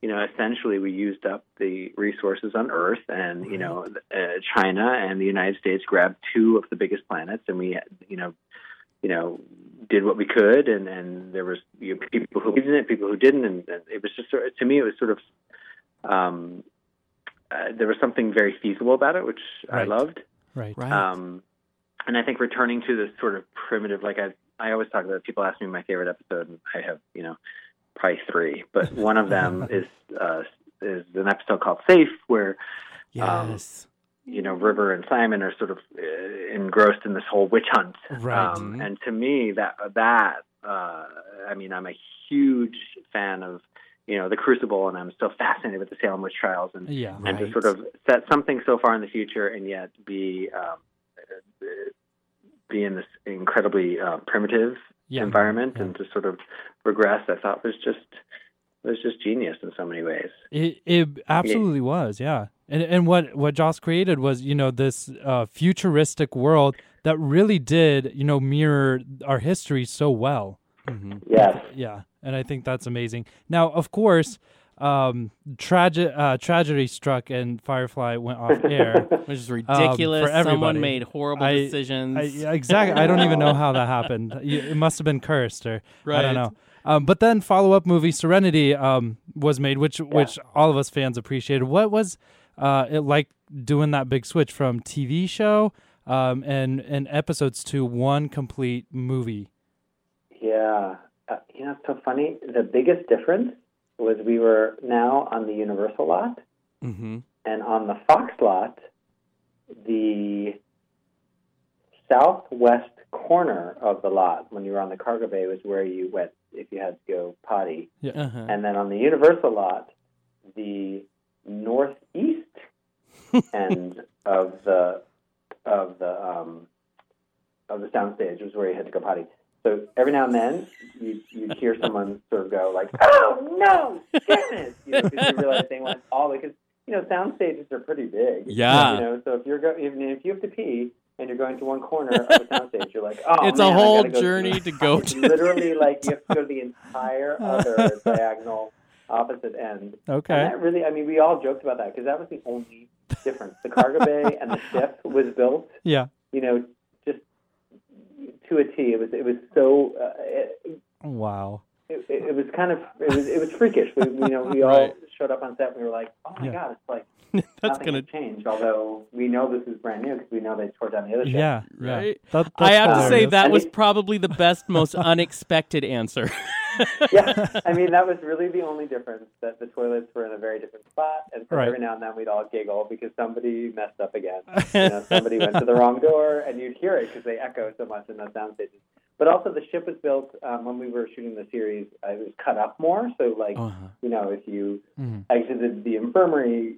you know, essentially we used up the resources on Earth, and you know, uh, China and the United States grabbed two of the biggest planets, and we, you know, you know, did what we could, and and there was you know, people who it, people who didn't, and, and it was just sort of, to me, it was sort of, um, uh, there was something very feasible about it, which I loved. Right. right Um, and I think returning to this sort of primitive, like I, I always talk about. People ask me my favorite episode, and I have, you know, probably three, but one of them is uh, is an episode called "Safe," where yes you know River and Simon are sort of uh, engrossed in this whole witch hunt. Right. Um, and to me, that that uh, I mean, I'm a huge fan of you know the Crucible, and I'm so fascinated with the Salem witch trials, and Yeah. and to sort of set something so far in the future and yet be um, be in this incredibly uh, primitive Yeah. environment Yeah. and to sort of regress, I thought was just was just genius in so many ways. It it absolutely was, yeah. And and what what Joss created was, you know, this uh, futuristic world that really did, you know, mirror our history so well. Hmm Yes. Yeah, and I think that's amazing. Now, of course, um, trage- uh, tragedy struck and Firefly went off air. which is ridiculous Um, for everybody. someone made horrible I- decisions I, yeah, exactly. I don't even know how that happened. It must have been cursed, or I don't know. Um, but then follow up movie Serenity um, was made, which which all of us fans appreciated. What was uh, it like doing that big switch from TV show um, and and episodes to one complete movie? Yeah. Uh, you know, it's so funny. The biggest difference was we were now on the Universal lot, hmm and on the Fox lot, the southwest corner of the lot, when you were on the cargo bay, was where you went if you had to go potty. uh-huh. And then on the Universal lot, the northeast end of the of the um, of the soundstage was where you had to go potty. So every now and then, you you hear someone sort of go like, "Oh no, damn it!" You know, because you realize they went all because you know sound stages are pretty big. Yeah. You know, so if you're go even if you have to pee and you're going to one corner of the sound stage, you're like, "Oh, It's a man, I whole go journey to go to. Literally, like you have to go to the entire other diagonal opposite end. Okay. And that really, I mean, we all joked about that because that was the only difference. The cargo bay and the ship was built, Yeah. you know, to a T. It was, it was so, uh, it, Wow. it, it was kind of, it was, it was freakish. We, you know, we all Right. showed up on set and we were like, oh my Yeah. god, it's like That's gonna change. Although we know this is brand new because we know they tore down the other ship. Yeah. yeah. Right. That- I that's have to say that I was mean- probably the best, most unexpected answer. yeah, I mean that was really the only difference that the toilets were in a very different spot, and so Right. every now and then we'd all giggle because somebody messed up again. You know, somebody went to the wrong door, and you'd hear it because they echo so much in the sound stages. But also, the ship was built um, when we were shooting the series. Uh, it was cut up more, so like Uh-huh. you know, if you Mhm. exited the infirmary,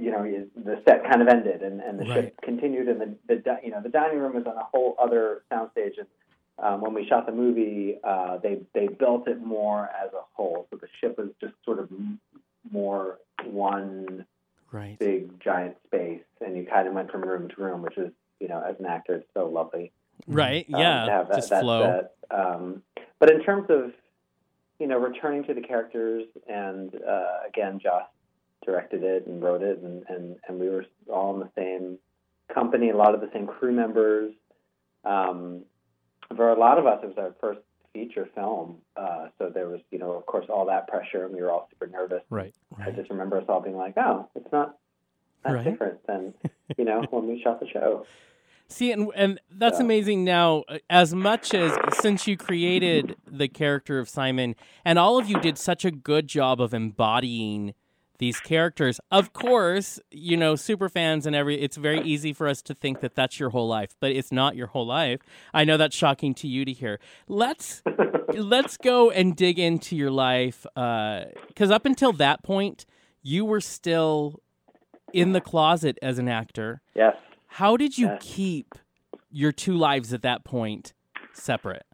you know, the set kind of ended and, and the Right. ship continued, and the, the you know the dining room was on a whole other soundstage. And um, when we shot the movie, uh, they they built it more as a whole, so the ship was just sort of more one Right. big giant space, and you kind of went from room to room, which is you know as an actor it's so lovely. Right. um, Yeah. to have that, Just that flow. set. Um, but in terms of, you know, returning to the characters, and uh, again, Joss directed it and wrote it, and, and, and we were all in the same company, a lot of the same crew members. Um, for a lot of us, it was our first feature film, uh, so there was, you know, of course, all that pressure, and we were all super nervous. Right. I just remember us all being like, "Oh, it's not that Right. different than, you know, when we shot the show." See, and and that's So- amazing. Now, uh, as much as since you created the character of Simon, and all of you did such a good job of embodying these characters. Of course, you know, super fans and every. It's very easy for us to think that that's your whole life, but it's not your whole life. I know that's shocking to you to hear. Let's let's go and dig into your life, because up until that point, you were still in the closet as an actor. Yes. How did you Yes. keep your two lives at that point separate?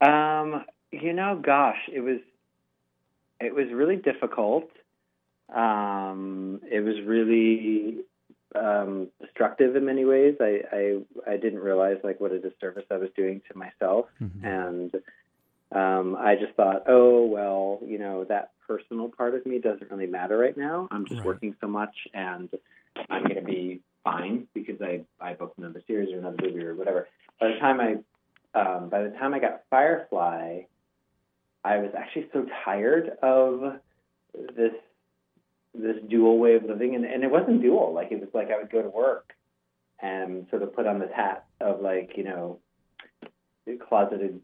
Um, you know, gosh, it was it was really difficult. Um, it was really um, destructive in many ways. I, I I didn't realize like what a disservice I was doing to myself, Mhm. and um, I just thought, oh well, you know, that personal part of me doesn't really matter right now. I'm just Right. working so much, and I'm going to be fine because I I booked another series or another movie or whatever. By the time I um, by the time I got Firefly, I was actually so tired of this this dual way of living, and, and it wasn't dual. Like it was like I would go to work and sort of put on this hat of like you know closeted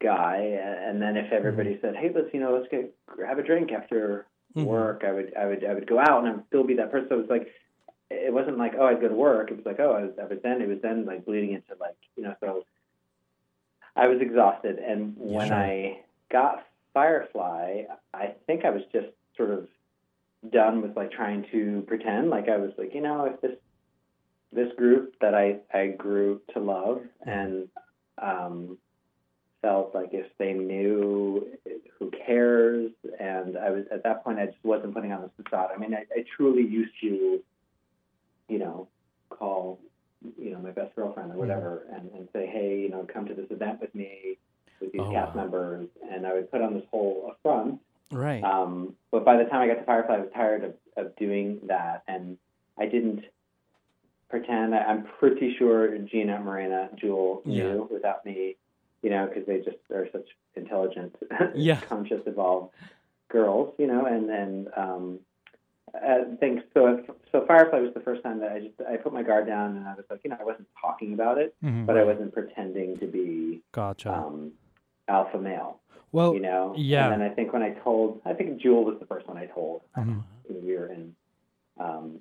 guy, and then if everybody said, "Hey, let's you know let's get grab a drink after Mhm. work," I would I would I would go out and I would still be that person. So it was like it wasn't like oh I'd go to work. It was like oh I was, I was then it was then like bleeding into like you know so I was exhausted, and when Sure. I got Firefly, I think I was just sort of done with like trying to pretend like I was like you know if this this group that I I grew to love and um, felt like if they knew who cares and I was at that point I just wasn't putting on the facade. I mean I, I truly used to you know call you know my best girlfriend or whatever and, and say hey you know come to this event with me with these Oh, cast wow. members and I would put on this whole front Right. um, but by the time I got to Firefly, I was tired of, of doing that, and I didn't pretend. I, I'm pretty sure Gina, Morena, Jewel knew without me, you know, because they just are such intelligent, Yeah. conscious, evolved girls, you know, and and um, I think so. So Firefly was the first time that I just I put my guard down, and I was like, you know, I wasn't talking about it, Mhm. but I wasn't pretending to be Gotcha. um, alpha male well, you know. yeah. And then I think when I told, I think Jewel was the first one I told. Mhm. when We were in um,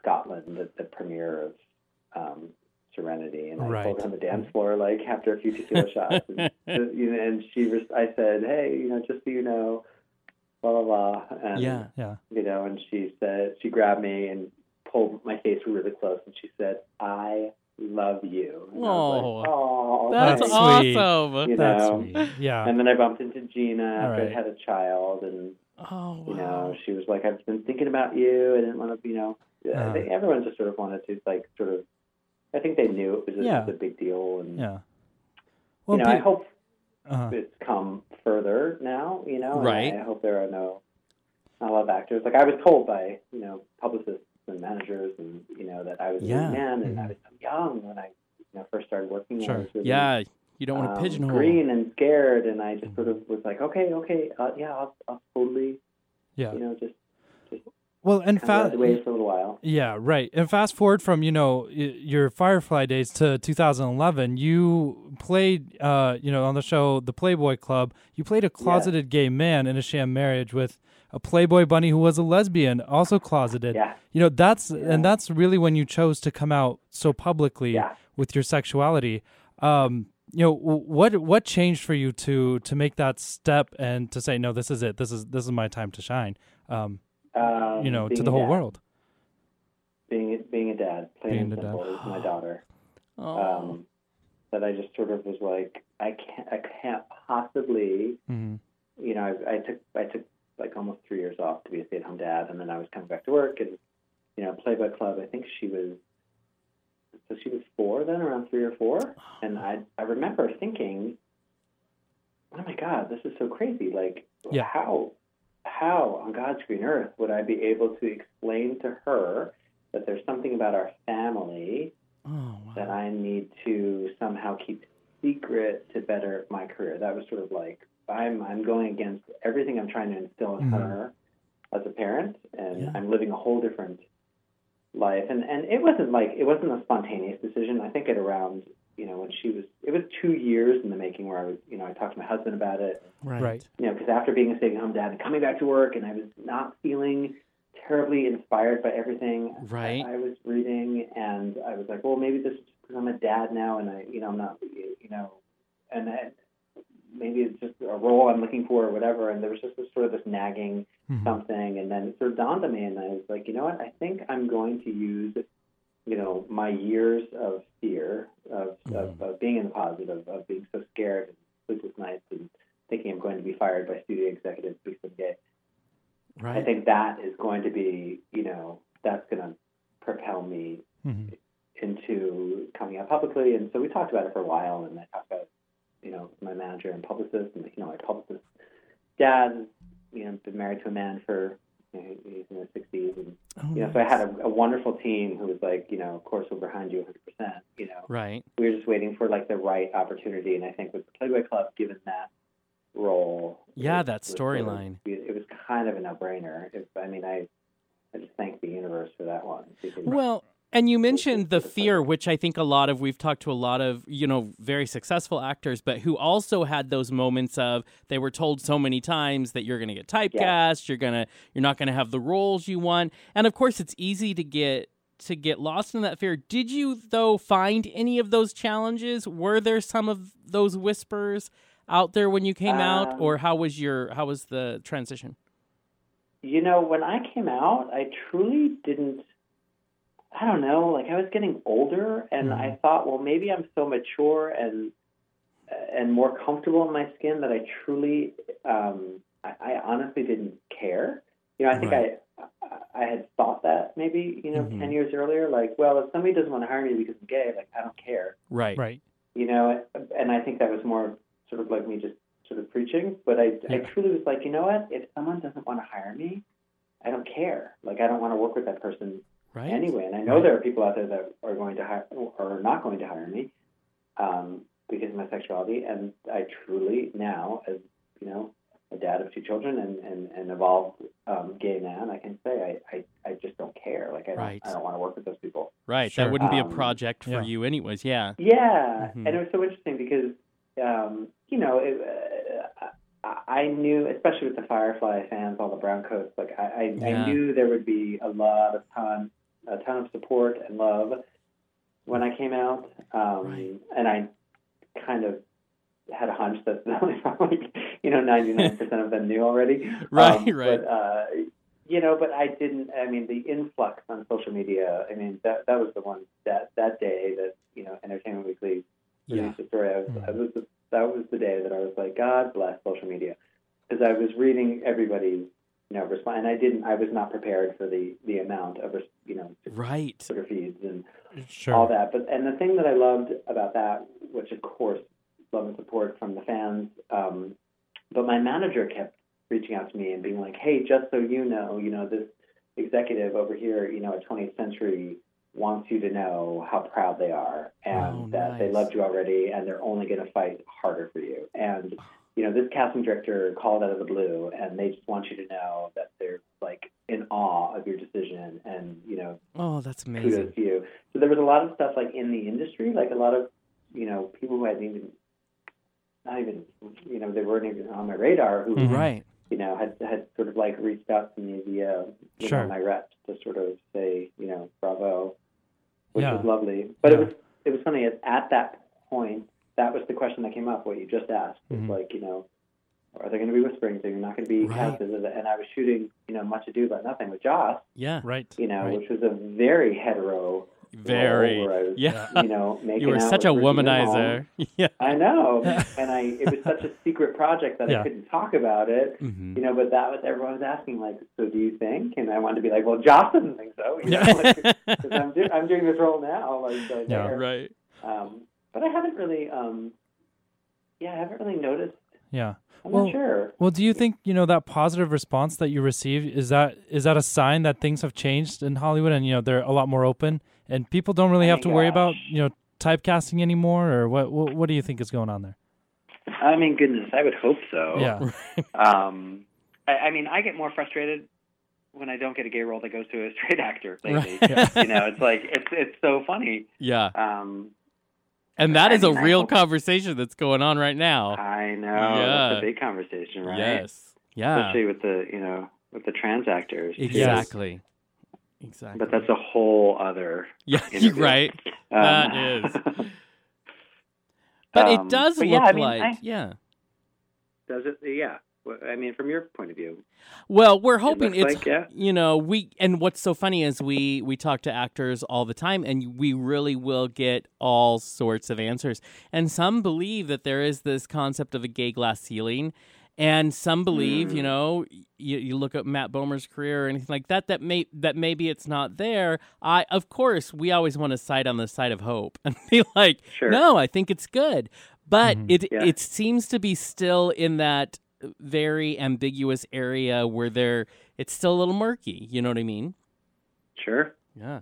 Scotland, the, the premiere of um, Serenity, and I Right. told her on the dance floor, like after a few tequila shots, and, you know, and she was, I said, hey, you know, just so you know, blah blah blah, and yeah. yeah. you know, and she said, she grabbed me and pulled my face really close, and she said, I love you. And I like, oh, That's That's awesome. You That's know, sweet. Yeah. and then I bumped into Gina after right. I had a child, and Oh, you know, she was like, "I've been thinking about you. I didn't want to, you know." I think everyone just sort of wanted to, like, sort of. I think they knew it was a, Yeah. a big deal, and yeah. you know, I hope uh-huh. it's come further now. You know, Right. I, I hope there are no not a lot of actors. Like I was told by you know publicists and managers, and you know that I was a Yeah. young man, and Mhm. I was young when I you know first started working. Sure. really, Yeah. You don't want to um, pigeonhole. green and scared, and I just sort of was like, okay, okay, uh, yeah, I'll, I'll totally, Yeah. you know, just Well, and kind of fa- wait for a little while. Yeah, right. And fast forward from you know your Firefly days to 2011, you played uh you know on the show The Playboy Club. You played a closeted gay man in a sham marriage with a Playboy bunny who was a lesbian, also closeted. Yeah. You know that's and that's really when you chose to come out so publicly Yeah. with your sexuality. Um, you know what what changed for you to to make that step and to say no, this is it. This is this is my time to shine. Um, Um, you know, to the whole dad. world. being being a dad, plain Being and a dad. is my daughter. Oh. Um, that I just sort of was like, I can't, I can't possibly. hmm You know, I, I took, I took like almost three years off to be a stay-at-home dad, and then I was coming back to work, and you know, Playboy Club. I think she was, so she was four then, around three or four, and I, I remember thinking, oh my God, this is so crazy. Like, Yeah. how, how on God's green earth would I be able to explain to her that there's something about our family oh, wow. that I need to somehow keep secret to better my career. That was sort of like I'm I'm going against everything I'm trying to instill in Mhm. her as a parent, and Yeah. I'm living a whole different life. And and it wasn't like it wasn't a spontaneous decision. I think at around you know when she was it was two years in the making where I was you know I talked to my husband about it. right. Right. You know because after being a stay-at-home dad and coming back to work, and I was not feeling terribly inspired by everything Right. I, I was reading, and I was like, well, maybe this is because I'm a dad now, and I, you know, I'm not, you know, and I, maybe it's just a role I'm looking for or whatever. And there was just this sort of this nagging Mhm. something, and then it sort of dawned on me, and I was like, you know what? I think I'm going to use, you know, my years of fear of, of, of being in the positive, of being so scared and sleepless nights, and thinking I'm going to be fired by studio executives because I'm gay. I think that is going to be, you know, that's going to propel me Mhm. into coming out publicly. And so we talked about it for a while, and I talked about, you know, my manager and publicist, and you know, my publicist dad, you know, been married to a man for, you know, he's in his sixties, and Oh, you know, so I had a, a wonderful team who was like, you know, of course we're behind you 100. percent You know, Right. we were just waiting for like the right opportunity, and I think with the Playboy Club, given that role, Yeah, it that was sort of- storyline. it was kind of a no-brainer. If, I mean, I, I just thank the universe for that one. because- Well, and you mentioned the fear, which I think a lot of we've talked to a lot of you know very successful actors, but who also had those moments of they were told so many times that you're going to get typecast, you're gonna you're not going to have the roles you want, and of course it's easy to get to get lost in that fear. Did you though find any of those challenges? Were there some of those whispers out there when you came out, Um, or how was your how was the transition? You know, when I came out, I truly didn't. I don't know. Like I was getting older, and I thought, well, maybe I'm so mature and and more comfortable in my skin that I truly, um, I, I honestly didn't care. You know, I think Right. I I had thought that maybe you know Mhm. ten years earlier. Like, well, if somebody doesn't want to hire me because I'm gay, like I don't care. Right. Right. you know, and I think that was more sort of like me just sort of preaching. But I, I truly was like, you know what? If someone doesn't want to hire me, I don't care. Like, I don't want to work with that person Right. anyway. And I know there are people out there that are going to hire or are not going to hire me um, because of my sexuality. And I truly now, as you know, a dad of two children and and an evolved um, gay man, I can say I, I, I just don't care. Like, I don't, I don't want to work with those people. Right. Sure. That wouldn't be a Um, project for yeah. you, anyways. Yeah. Yeah, Mhm. and it was so interesting because um, you know it, uh, I, I knew, especially with the Firefly fans, all the brown coats. Like I, I, Yeah. I knew there would be a lot of ton, a ton of support and love when I came out, um, Right. and I kind of had a hunch that like you know ninety nine percent of them knew already. Right, Um, right. But uh, you know, but I didn't. I mean, the influx on social media. I mean, that that was the one that that day that you know, Entertainment Weekly Yeah. released the story. I was, Mhm. I was the, that was the day that I was like, God bless social media, because I was reading everybody's you know response, and I didn't. I was not prepared for the the amount of you know Right. Twitter feeds and Sure. all that. But and the thing that I loved about that, which of course love and support from the fans, um, but my manager kept reaching out to me and being like, "Hey, just so you know, you know this executive over here, you know, at 20th Century wants you to know how proud they are and Oh, that they loved you already and they're only going to fight harder for you. And you know, this casting director called out of the blue and they just want you to know that they're like in awe of your decision and you know Oh, that's amazing. kudos to you. So there was a lot of stuff like in the industry, like a lot of you know people who hadn't even not even you know they weren't even on my radar who Mhm. Right. you know had had sort of like reached out to me via you Sure. know my reps to sort of say you know bravo, which Yeah. was lovely. But Yeah. it was it was funny at that point that was the question that came up. What you just asked was Mhm. like you know Are they going to be whispering? So you're not going to be Right. cast And I was shooting, you know, Much Ado About Nothing with Joss, Yeah. Right. you know, right. which was a very hetero Very. role where I was, Yeah. you know, making You were out such a with womanizer. Hall. Yeah. I know, and I it was such a secret project that Yeah. I couldn't talk about it. Mhm. You know, but that was everyone was asking like, so do you think? And I wanted to be like, well, Joss doesn't think so. You know, like, 'cause I'm, do- I'm doing this role now, like so Yeah. there. Right. Um, but I haven't really, um, yeah, I haven't really noticed. Yeah. I'm Well- not sure. Well, do you think you know that positive response that you received is that is that a sign that things have changed in Hollywood and you know they're a lot more open and people don't really Oh have my to worry about you know typecasting anymore or what, what what do you think is going on there? I mean, goodness, I would hope so. Yeah. Um, I, I mean, I get more frustrated when I don't get a gay role that goes to a straight actor lately. Right. you know, it's like it's it's so funny. Yeah. Um, And that I a real conversation that's going on right now. I know Yeah. that's a big conversation, right? Yes. Yeah. Especially with the you know with the trans actors. too. Exactly. Exactly. But that's a whole other. yeah, you're right. Um, That is. But Um, it does but look yeah, I mean, like I- yeah. Does it? Yeah. Well, I mean, from your point of view, Well, we're hoping looks it's like, yeah. you know we and what's so funny is we we talk to actors all the time and we really will get all sorts of answers and some believe that there is this concept of a gay glass ceiling and some believe you Mm. know you, you look at Matt Bomer's career or anything like that that may that maybe it's not there I of course we always want to side on the side of hope and be like Sure. no I think it's good but Mhm. it Yeah. it seems to be still in that very ambiguous area where they're it's still a little murky you know what i mean? Sure. yeah.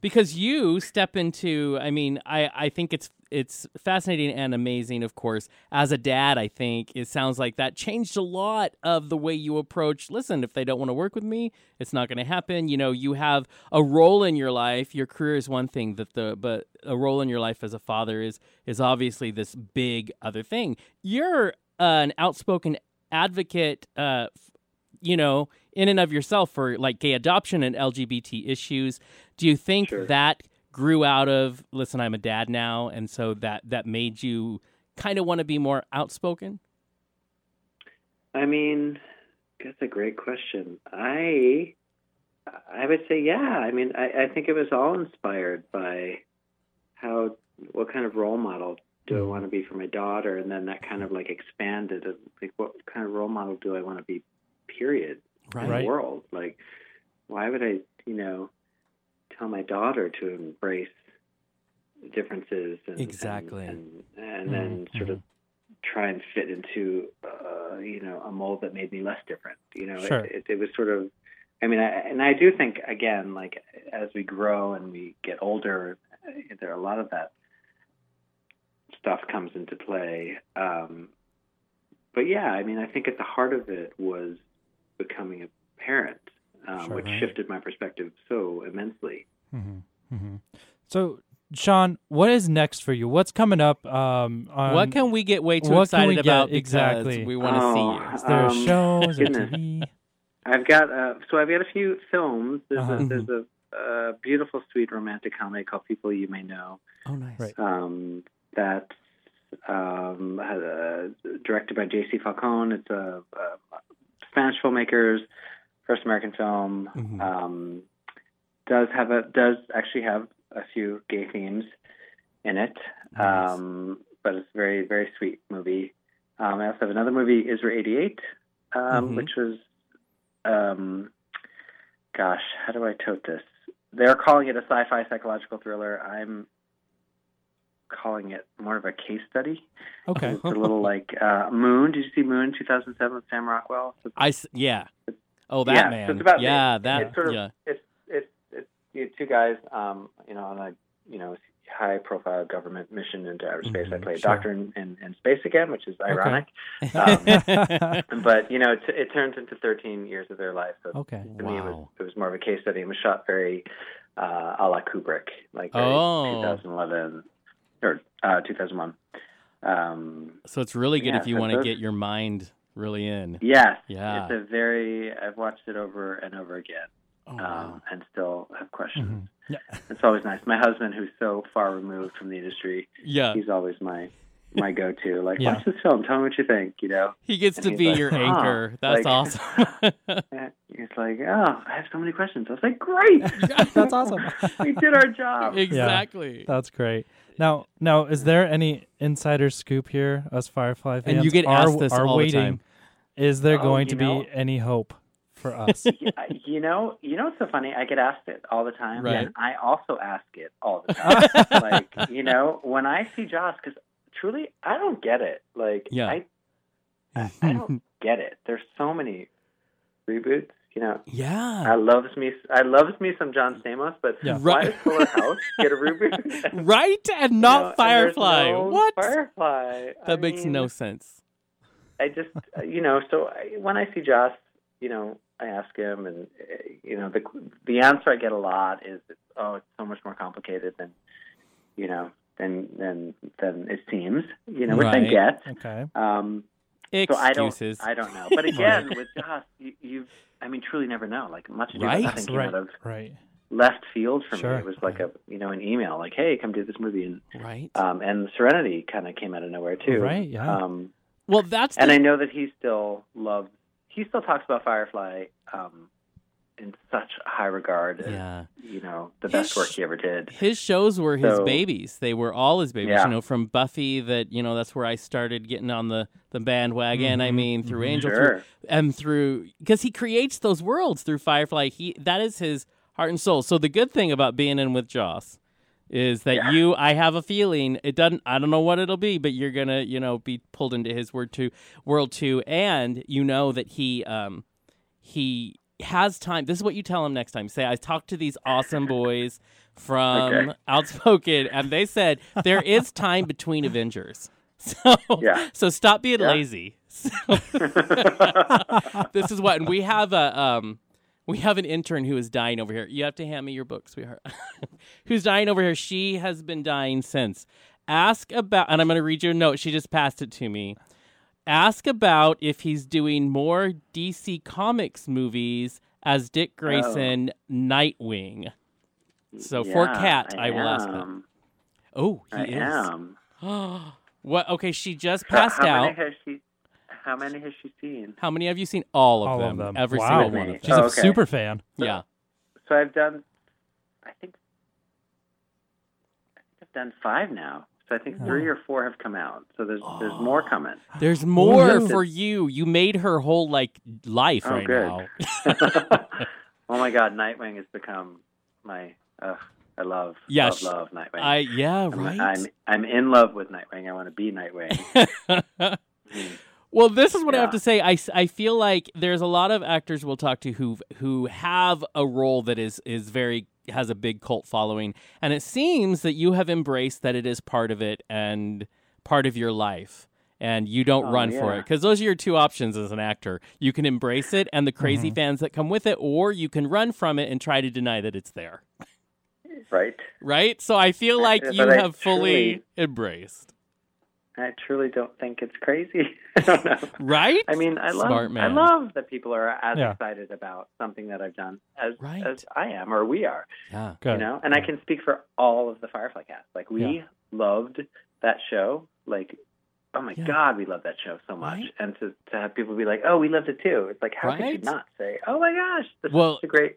Because you step into i mean i i think it's it's fascinating and amazing of course. As a dad i think it sounds like that changed a lot of the way you approach listen if they don't want to work with me it's not going to happen. You know you have a role in your life. Your career is one thing that the but a role in your life as a father is is obviously this big other thing. You're an outspoken advocate uh you know in and of yourself for like gay adoption and lgbt issues do you think Sure. that grew out of listen i'm a dad now and so that that made you kind of want to be more outspoken I mean, that's a great question. I I would say yeah. I mean, I, I think it was all inspired by how what kind of role model do I want to be for my daughter, and then that kind of like expanded. of, Like, what kind of role model do I want to be? Period. In Right. the world, like, why would I, you know, tell my daughter to embrace differences and Exactly. and, and, and then Mhm, sort of try and fit into uh, you know a mold that made me less different. You know, Sure. it, it, it was sort of. I mean, I, and I do think again, like as we grow and we get older, there are a lot of that stuff comes into play. Um, but yeah, I mean, I think at the heart of it was becoming a parent, um, Sure. which Right. shifted my perspective so immensely. Mm-hmm. Mm-hmm. So, Sean, what is next for you? What's coming up? Um, on, what can we get way too what can we excited get about exactly? we want to Oh, see you Is there a Um, show? Is there. TV? I've got uh, so I've got a few films. There's Uh-huh. a there's a, uh beautiful, sweet romantic comedy called People You May Know. oh nice Right. Um, that's um, uh, directed by J.C. Falcone. It's a, a Spanish filmmakers first American film. Mhm. Um, does have a does actually have a few gay themes in it. Nice. Um, but it's a very very sweet movie. Um, I also have another movie, Isra 88, um, Mhm. which was, um, gosh, how do I tote this? They're calling it a sci-fi psychological thriller. I'm calling it more of a case study. Okay. It's a little like uh, Moon. Did you see Moon 2007 with Sam Rockwell? So i yeah oh that Yeah, so man it's about- yeah it- that it's sort of- yeah it's it's it's you know, two guys, um, you know, on a you know high profile government mission into outer space. I Mhm, play a sure. doctor in, in, in space again, which is ironic. Um, But you know, it, it turns into 13 years of their life. So okay. to me, it was wow it was more of a case study. It was shot very uh, a la Kubrick, like Oh. 2011 or uh, 2001. Um, so it's really good Yeah, if you want to get your mind really in yes, Yeah. it's a very. I've watched it over and over again, oh, wow. um, and still have questions. Mhm. Yeah. It's always nice. My husband, who's so far removed from the industry, yeah he's always my my go-to. Like, Yeah. watch this film. Tell me what you think. You know, He gets And to be like, your "Huh." anchor. That's Like- awesome. And he's like, oh, I have so many questions. I was like, great. That's awesome. we did our job. exactly. That's great. Now, now, is there any insider scoop here, us Firefly fans? And you get are, asked this are all the time. Is there Oh, going to know- be any hope for us? You know, you know what's so funny? I get asked it all the time, Right. and I also ask it all the time. like, you know, when I see Joss, because truly, I don't get it. Like, Yeah. I, I, I don't get it. There's so many reboots. You know, yeah, I loves me. I loves me some John Stamos, but Yeah. Right. does Fuller House get a reboot? Right? And You not know, and Firefly. no what? Firefly. That I makes mean, no sense. I just, you know, so I, when I see Joss, you know, I ask him, and you know, the the answer I get a lot is, "Oh, it's so much more complicated than, you know, than than than it seems." You know, which I Right. get. okay. Um, so I don't, Excuses. I don't know. But again, with Joss, you, you, I mean, truly never know. Like much ado Right. nothing came Right. out of Right. left field for Sure. me. It was like a, you know, an email, like, "Hey, come do this movie," and right. um, and Serenity kind of came out of nowhere too. Right, yeah. Um, well, that's the and I know that he still loves. He still talks about Firefly um, in such high regard. As, yeah. You know, the His best work he ever did. His shows were his So- babies. They were all his babies. Yeah. You know, from Buffy. That you know, that's where I started getting on the the bandwagon. I Mhm, mean, through. Angel, Sure. through, and through because he creates those worlds through Firefly. He that is his heart and soul. So the good thing about being in with Joss is that Yeah. you, I have a feeling it doesn't. I don't know what it'll be, but you're gonna, you know, be pulled into his word too, world too, and you know that he, um, he has time. This is what you tell him next time. Say, I talked to these awesome boys from Okay. Outspoken, and they said there is time between Avengers. So, Yeah. so stop being Yeah. lazy. So, this is what, and we have a um, we have an intern who is dying over here. You have to hand me your book, sweetheart. Who's dying over here? She has been dying since. Ask about, and I'm going to read you a note. She just passed it to me. Ask about if he's doing more DC Comics movies as Dick oh. Grayson, Nightwing. So for Yeah, Kat, I, will ask that. Oh, he I is. am. what? Okay, she just passed how out. Many has she, how many has she seen? How many have you seen? All of All them. of them. Every wow. single one of She's them. Oh, a super fan. Yeah. So I've done. I think. I think I've done five now. So I think three or four have come out. So there's there's more coming. There's more yeah. for you. You made her whole like life Oh, right good. now. oh my God, Nightwing has become my. Uh, I love. Yeah, love, sh- love Nightwing. I yeah, I'm, right. I'm I'm in love with Nightwing. I want to be Nightwing. Well, this is what I have to say. I, I feel like there's a lot of actors we'll talk to who who have a role that is is very has a big cult following, and it seems that you have embraced that it is part of it and part of your life. And you don't Oh, run for it because those are your two options as an actor. You can embrace it and the crazy fans that come with it, or you can run from it and try to deny that it's there. right. right? So I feel like But you I have fully embraced, I truly don't think it's crazy. I don't know. right? I mean, I love Smart man. I love that people are as Yeah. excited about something that I've done as Right. as I am or we are. yeah, Good. You know, and I can speak for all of the Firefly cast. Like we Yeah. loved that show. Like, oh my Yeah. God, we love that show so much. Right. And to to have people be like, oh, we loved it too. It's like, how could you not say, oh my gosh, this Well, is a great.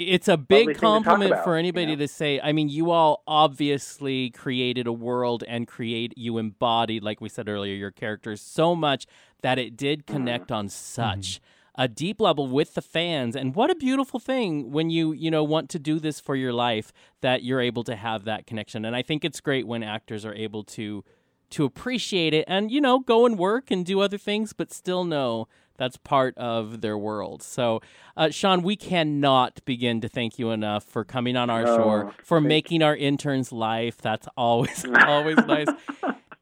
It's a big thing to talk compliment about, for you anybody know? to say. I mean, you all obviously created a world and create you embodied, like we said earlier, your characters so much that it did Mm-hmm. connect on such. A deep level with the fans, and what a beautiful thing when you you know want to do this for your life that you're able to have that connection. And I think it's great when actors are able to to appreciate it and you know go and work and do other things but still know that's part of their world. So uh, sean we cannot begin to thank you enough for coming on our Oh, shore for making our interns life. That's always always nice.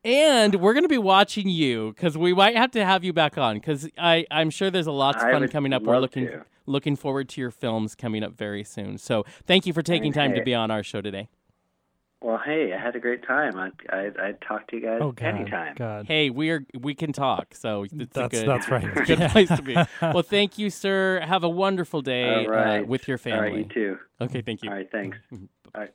And we're going to be watching you because we might have to have you back on because i'm sure there's a lot of fun coming up. We're looking to. looking forward to your films coming up very soon. So thank you for taking time to be on our show today Well, hey, I had a great time. I I I'd talk to you guys Oh God. anytime. God. Hey, we are we can talk, so it's a That's good, that's right. it's a good place to be. Well, thank you, sir. Have a wonderful day All right. uh, with your All right, family. you too. Okay, thank you. All right, thanks. All right.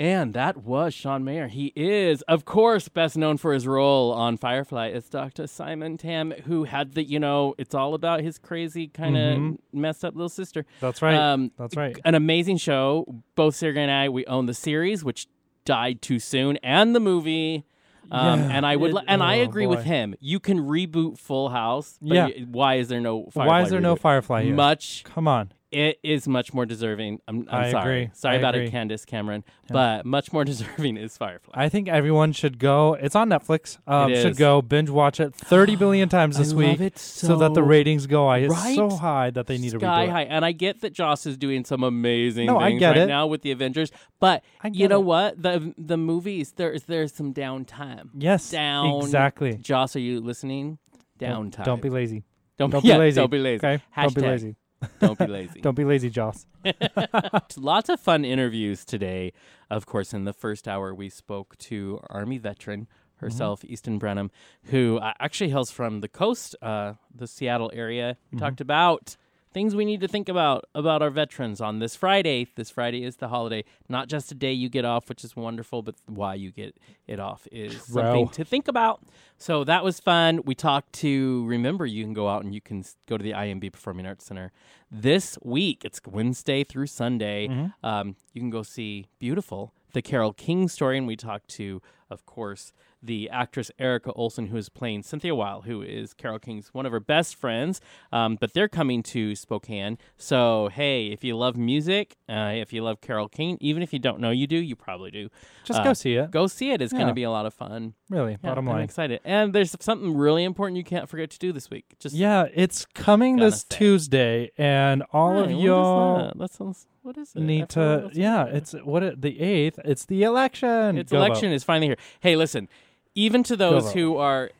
And that was Sean Maher. He is, of course, best known for his role on Firefly as Dr. Simon Tam, who had the, you know, it's all about his crazy kind of Mhm. messed up little sister. That's right. Um, That's right. An amazing show. Both Sergey and I, we own the series, which died too soon, and the movie. Um, Yeah, and I would, it- and I oh, agree with him. You can reboot Full House. But Yeah. why is there no? Firefly Why is there no? Firefly here? Much Come on. It is much more deserving. I'm, I'm I sorry. agree. Sorry I about agree. it, Candace Cameron. But much more deserving is Firefly. I think everyone should go. It's on Netflix. Um, It should go binge watch it 30 billion times this I week love it so, that the ratings go high. It's so high that they need to Sky redo it. high. And I get that Joss is doing some amazing No, things right it. now with the Avengers. But you know it. what? The the movies there's there's some downtime. Yes, Down exactly. Joss, are you listening? Don't- Downtime. Don't be lazy. Don't, Don't be yeah, lazy. Don't be lazy. Okay? Don't be lazy. Don't be lazy. Don't be lazy, Joss. Lots of fun interviews today. Of course, in the first hour, we spoke to Army veteran herself, Easton Brenham, who uh, actually hails from the coast, uh, the Seattle area. We talked about things we need to think about about our veterans on this Friday. This Friday is the holiday, not just a day you get off, which is wonderful, but why you get it off is something to think about. So that was fun. We talked to remember you can go out and you can go to the INB Performing Arts Center this week. It's Wednesday through Sunday. Mm-hmm. Um, you can go see Beautiful, the Carole King story, and we talked to, of course, the actress Erica Olson, who is playing Cynthia Weil, who is Carole King's one of her best friends. Um, but they're coming to Spokane. So, hey, if you love music, uh, if you love Carole King, even if you don't know you do, you probably do. Just Uh, go see it. Go see it. It's going to be a lot of fun. Really, Yeah, bottom I'm line. excited. And there's something really important you can't forget to do this week. Just Yeah, it's coming this say. Tuesday, and all Right, of y'all that? That sounds. What is it? Need to. Yeah, it's what it, the eighth. It's the election. It's Go vote. election is finally here. Hey, listen, even to those who are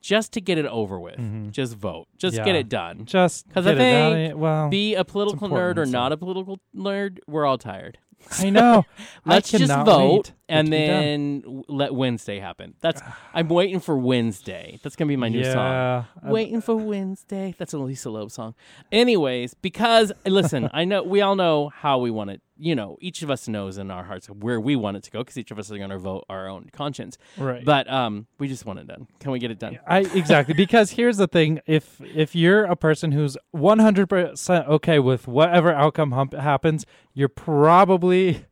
just to get it over with, just vote. Just get Mm-hmm. It done. Just 'Cause I get think well, Be a political nerd or so- not a political nerd, we're all tired. I know. Let's I just vote wait for it and then w- let Wednesday happen. That's I'm waiting for Wednesday. That's gonna be my new song. yeah, I- Waiting for Wednesday. That's a Lisa Loeb song. Anyways, because listen, I know we all know how we want it. You know, each of us knows in our hearts where we want it to go because each of us are going to vote our own conscience. Right. But um, we just want it done. Can we get it done? I exactly because here's the thing: if if you're a person who's 100 percent okay with whatever outcome hump happens, you're probably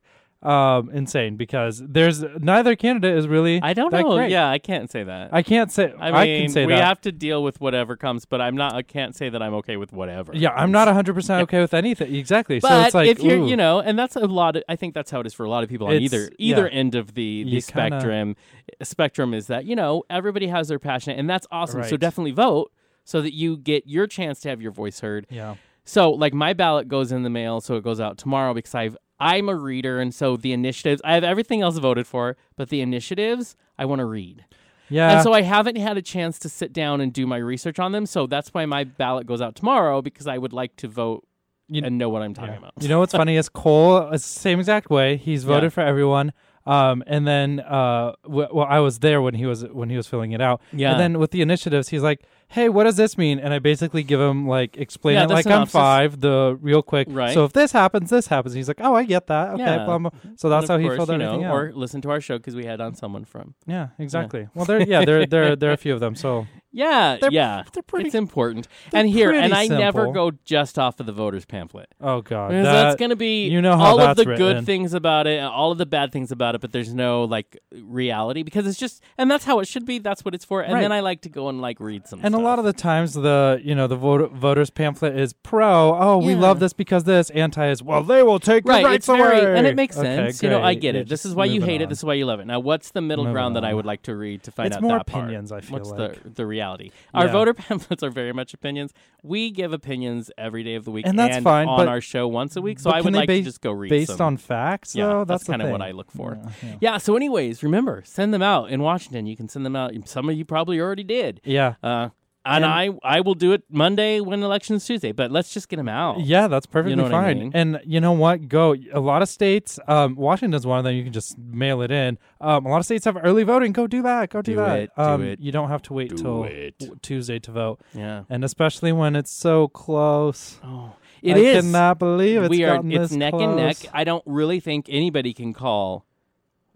um, insane because there's neither candidate is really. I don't know. great. Yeah, I can't say that. I can't say. I I, mean, can say we that. have to deal with whatever comes, but I'm not. I can't say that I'm okay with whatever. yeah, I'm not 100 percent okay with anything. Exactly. so But it's like, if you're, you know, and that's a lot. Of, I think that's how it is for a lot of people on It's- either either yeah. end of the the You kinda- spectrum. Spectrum is that you know everybody has their passion, and that's awesome. So definitely vote so that you get your chance to have your voice heard. yeah, So like my ballot goes in the mail, so it goes out tomorrow because I've I'm a reader, and so the initiatives I have everything else voted for, but the initiatives I want to read. yeah, And so I haven't had a chance to sit down and do my research on them. So that's why my ballot goes out tomorrow because I would like to vote You- and know what I'm talking Yeah. about. You know what's funny is Cole is the same exact way. He's voted Yeah. for everyone. Um, and then uh, w- well, I was there when he was when he was filling it out. Yeah. And then with the initiatives, he's like, "Hey, what does this mean?" And I basically give him like explain Yeah, it the like synopsis. I'm five, the real quick. Right. So if this happens, this happens. He's like, "Oh, I get that. Okay." Yeah. Blah, blah. So that's how he filled you everything know, out. Or listen to our show because we had on someone from. yeah, exactly. Well, there, yeah, there, there, there are a few of them. So Yeah, They're- yeah. they're pretty- it's important. And here, and I pretty never go just off of the voters pamphlet. oh god, that- that's going to be you know all of the good things about it, all of the bad things about it, but there's no like reality because it's just, and that's how it should be. That's what it's for. And Right. then I like to go and like read some. And a lot of the times, the you know the voter, voters pamphlet is pro. Oh, we love this because this. Anti is well, they will take your right, rights it's very, away. and it makes Okay, sense. you know, I get Yeah, it. This is why you hate it. This is why you love it. Now, what's the middle Moving ground that I would like to read to find It's out more that part? opinions, I feel What's like. the the reality? Our Yeah. voter pamphlets are very much opinions. We give opinions every day of the week, And that's fine, on but- our show once a week. So but I can would they like to just go read based some. on facts. Yeah, though? that's the kind of what thing. I look for. Yeah, yeah. Yeah. So, anyways, remember, send them out in Washington. You can send them out. Some of you probably already did. Yeah. Uh, and, And- I I will do it Monday when election's Tuesday. But let's just get them out. Yeah, that's perfectly know what I fine. mean? And you know what? Go. A lot of states, um, Washington's one of them. You can just mail it in. Um, a lot of states have early voting. Go do that. Go do, Do that. it, do um, it, You don't have to wait do till it. Tuesday to vote, Yeah. and especially when it's so close. Oh, it I is. cannot believe it's we are. It's neck and neck. I don't really think anybody can call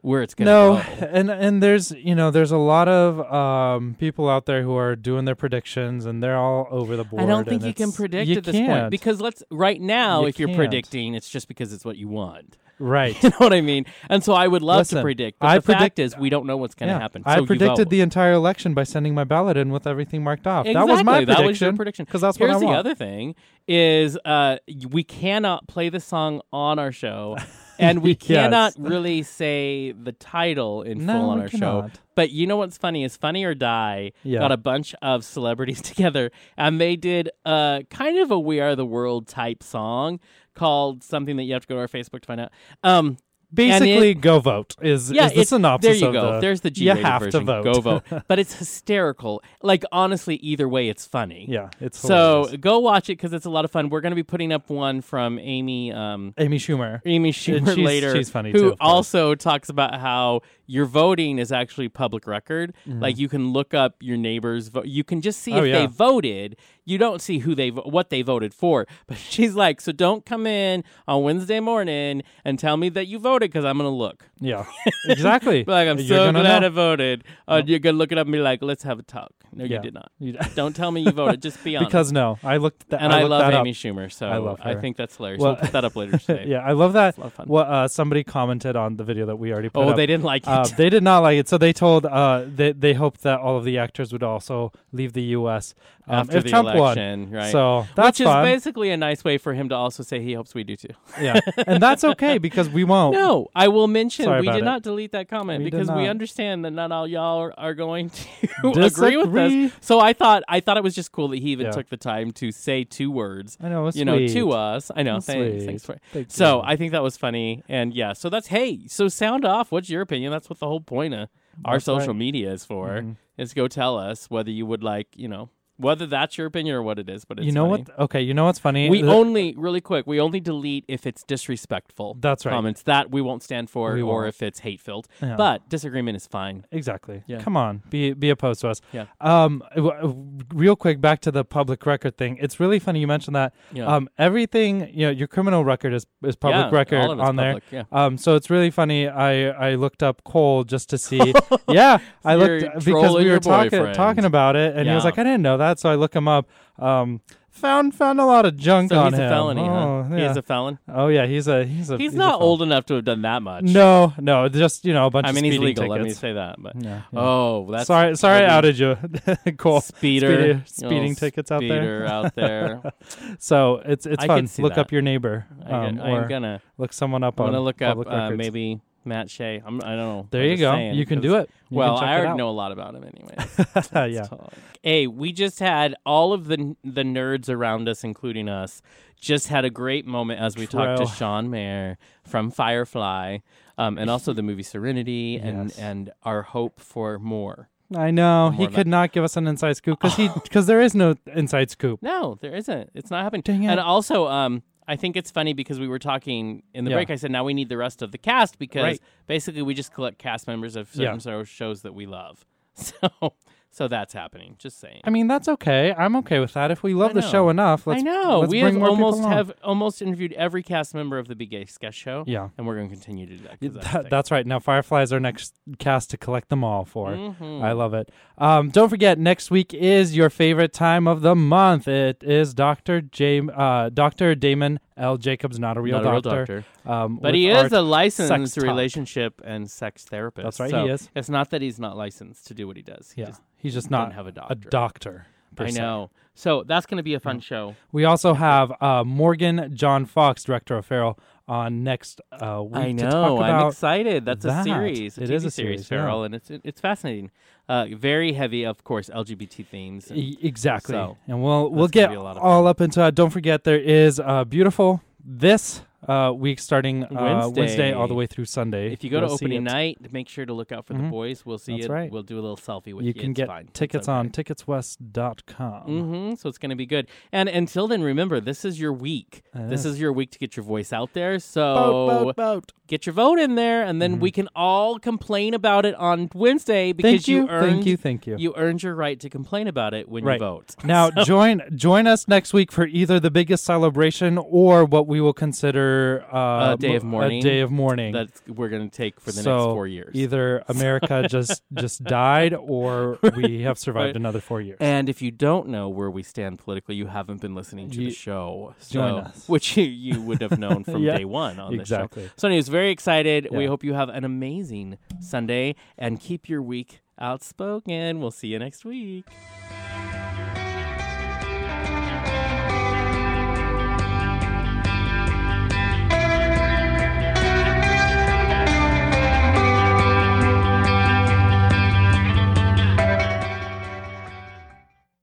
where it's gonna No, go. and and there's you know there's a lot of um, people out there who are doing their predictions and they're all over the board. I don't think and you can predict you at this point can't. because let's right now. You if you're can't. predicting, it's just because it's what you want. right. You know what I mean? And so I would love Listen, to predict, but I the fact is we don't know what's going to Yeah. happen. I So you predicted the entire election by sending my ballot in with everything marked off. Exactly. That was my That was your prediction. prediction. Because that's Here's what I the other thing: is uh, we cannot play the song on our show, and we cannot really say the title in No, full on we our show. cannot. But you know what's funny is Funny or Die Yeah. got a bunch of celebrities together, and they did a kind of a We Are the World type song called something that you have to go to our Facebook to find out. Um, Basically, go vote is, yeah, is the synopsis There you of go. the. There's the G you rated have version. to vote. Go vote. but it's hysterical. Like honestly, either way, it's funny. yeah, it's So hilarious. go watch it because it's a lot of fun. We're going to be putting up one from Amy. Um, Amy Schumer. Amy Schumer she's- later, she's funny who too, also talks about how your voting is actually public record. Like you can look up your neighbors' vote. You can just see Mm-hmm. Oh, if yeah. they voted. You don't see who they vo- what they voted for. But she's like, so don't come in on Wednesday morning and tell me that you voted because I'm going to look. Yeah, exactly. Like I'm You're so gonna glad know. I voted. Uh, You're gonna look it up and be like, let's have a talk. No, Yeah. you did not. You- Don't tell me you voted. Just be honest. because no, I looked. Th- and I, I, love that Amy Up. Schumer, so I love her. think that's hilarious. Well- we'll put that up later today. yeah, I love that. It's a fun. What uh, somebody commented on the video that we already put oh, up. they didn't like it. Uh, they did not like it, so they told uh, they they hoped that all of the actors would also leave the U.S. um, after if the Trump election, won. right? So that's Which fun. is basically a nice way for him to also say he hopes we do too. yeah, and that's okay because we won't. No, I will mention Sorry we did it. not delete that comment We because we understand that not all y'all are, are going to agree with us. So I thought I thought it was just cool that he even Yeah. took the time to say two words. I know. You know, to us. I know. Thanks. sweet. Thanks for Thank So you. I think that was funny, and yeah. So that's hey. So sound off. What's your opinion? That's what the whole point of our That's social right. media is for. Mhm. Is go tell us whether you would like, you know, whether that's your opinion or what it is. But it's you know funny. what? Okay, you know what's funny? We The- only really quick. We only delete if it's disrespectful. That's right. Comments that we won't stand for, We or won't. if it's hate filled. Yeah. But disagreement is fine. Exactly. Yeah. Come on, be be opposed to us. Yeah. Um, w- w- real quick, back to the public record thing. It's really funny you mentioned that. Yeah. Um, everything you know, your criminal record is is public Yeah, record all of it's on there. public, yeah. Um, so it's really funny. I I looked up Cole just to see. yeah, I You're looked because trolling we your were talking boyfriend. talking about it, and he was Yeah. like, I didn't know that, so I look him up. Um, found found a lot of junk So on he's him. a felony, oh, huh? Yeah. He is a felon. oh yeah, he's a he's a He's, a not felon. old enough to have done that much. No, no, just you know a bunch of things. I of mean he's speeding legal. Let me say that. But Yeah, yeah. oh, that's sorry, sorry, I that'll outed you, Cole. Speeder, Speeder- speeding tickets out there. speeder out there. So it's it's I fun. Look that. up your neighbor, I um, or I'm gonna. look someone up I'm on gonna look up uh, maybe Matt Shea. I'm, I don't know. There I'm you go. saying, you can do it. You well, I already know a lot about him, anyway. yeah. Hey, we just had all of the the nerds around us, including us, just had a great moment as we talked to Sean Maher from Firefly, um, and also the movie Serenity, and Yes. and our hope for more. I know he could not give us an inside scoop because he because there is no inside scoop. No, there isn't. It's not happening. Dang it. And also, um, I think it's funny because we were talking in the Yeah. break. I said now we need the rest of the cast because Right. basically we just collect cast members of certain of shows that we love. So, so that's happening. Just saying. I mean that's okay. I'm okay with that. If we love the know. show enough, let's I know let's we have almost have almost interviewed every cast member of the Big Gay Sketch Show. Yeah. and we're going to continue to do that. that's that- that's right. Now Firefly is our next cast to collect them all for. Mhm. I love it. Um, don't forget, next week is your favorite time of the month. It is Doctor James, uh, Doctor Damon L. Jacobs, not a real Not a real doctor. Um, But he is a licensed relationship and sex therapist. That's right, So he is. It's not that he's not licensed to do what he does. He Yeah, just he's just doesn't have a doctor. a doctor. doctor. I know. So that's going to be a fun show. We also have uh, Morgan John Fox, director of Farrell, on next uh, week I to talk know. I'm excited. That's a series. A It TV is a series, series, yeah. And it's it's fascinating. Uh, very heavy, of course, LGBT themes. and- E- exactly, So, and we'll we'll get all up into that. Don't forget, there is uh, beautiful this uh, week starting uh, Wednesday. Wednesday. all the way through Sunday. If you go to You'll see opening night, make sure to look out for the Mhm. boys. We'll see That's it. right. We'll do a little selfie with you. you can It's get fine. Tickets on ticketswest.com. hmm So it's going to be good. And until then, remember, this is your week. This is your week to get your voice out there. So Boat, boat, boat. get your vote in there, and then we can all complain about it on Wednesday because Thank you, earned thank you, thank you. you earned your right to complain about it when Right. you vote. Now join join us next week for either the biggest celebration or what we will consider uh, A day of mourning A day of mourning. that we're going to take for the so next four years. Either America just just died, or we have survived Right. another four years. And if you don't know where we stand politically, you haven't been listening to You- the show. join us. Which you, you would have known from Yeah, day one on exactly. this show. So, anyways, very excited. We hope you have an amazing Sunday and keep your week outspoken. We'll see you next week.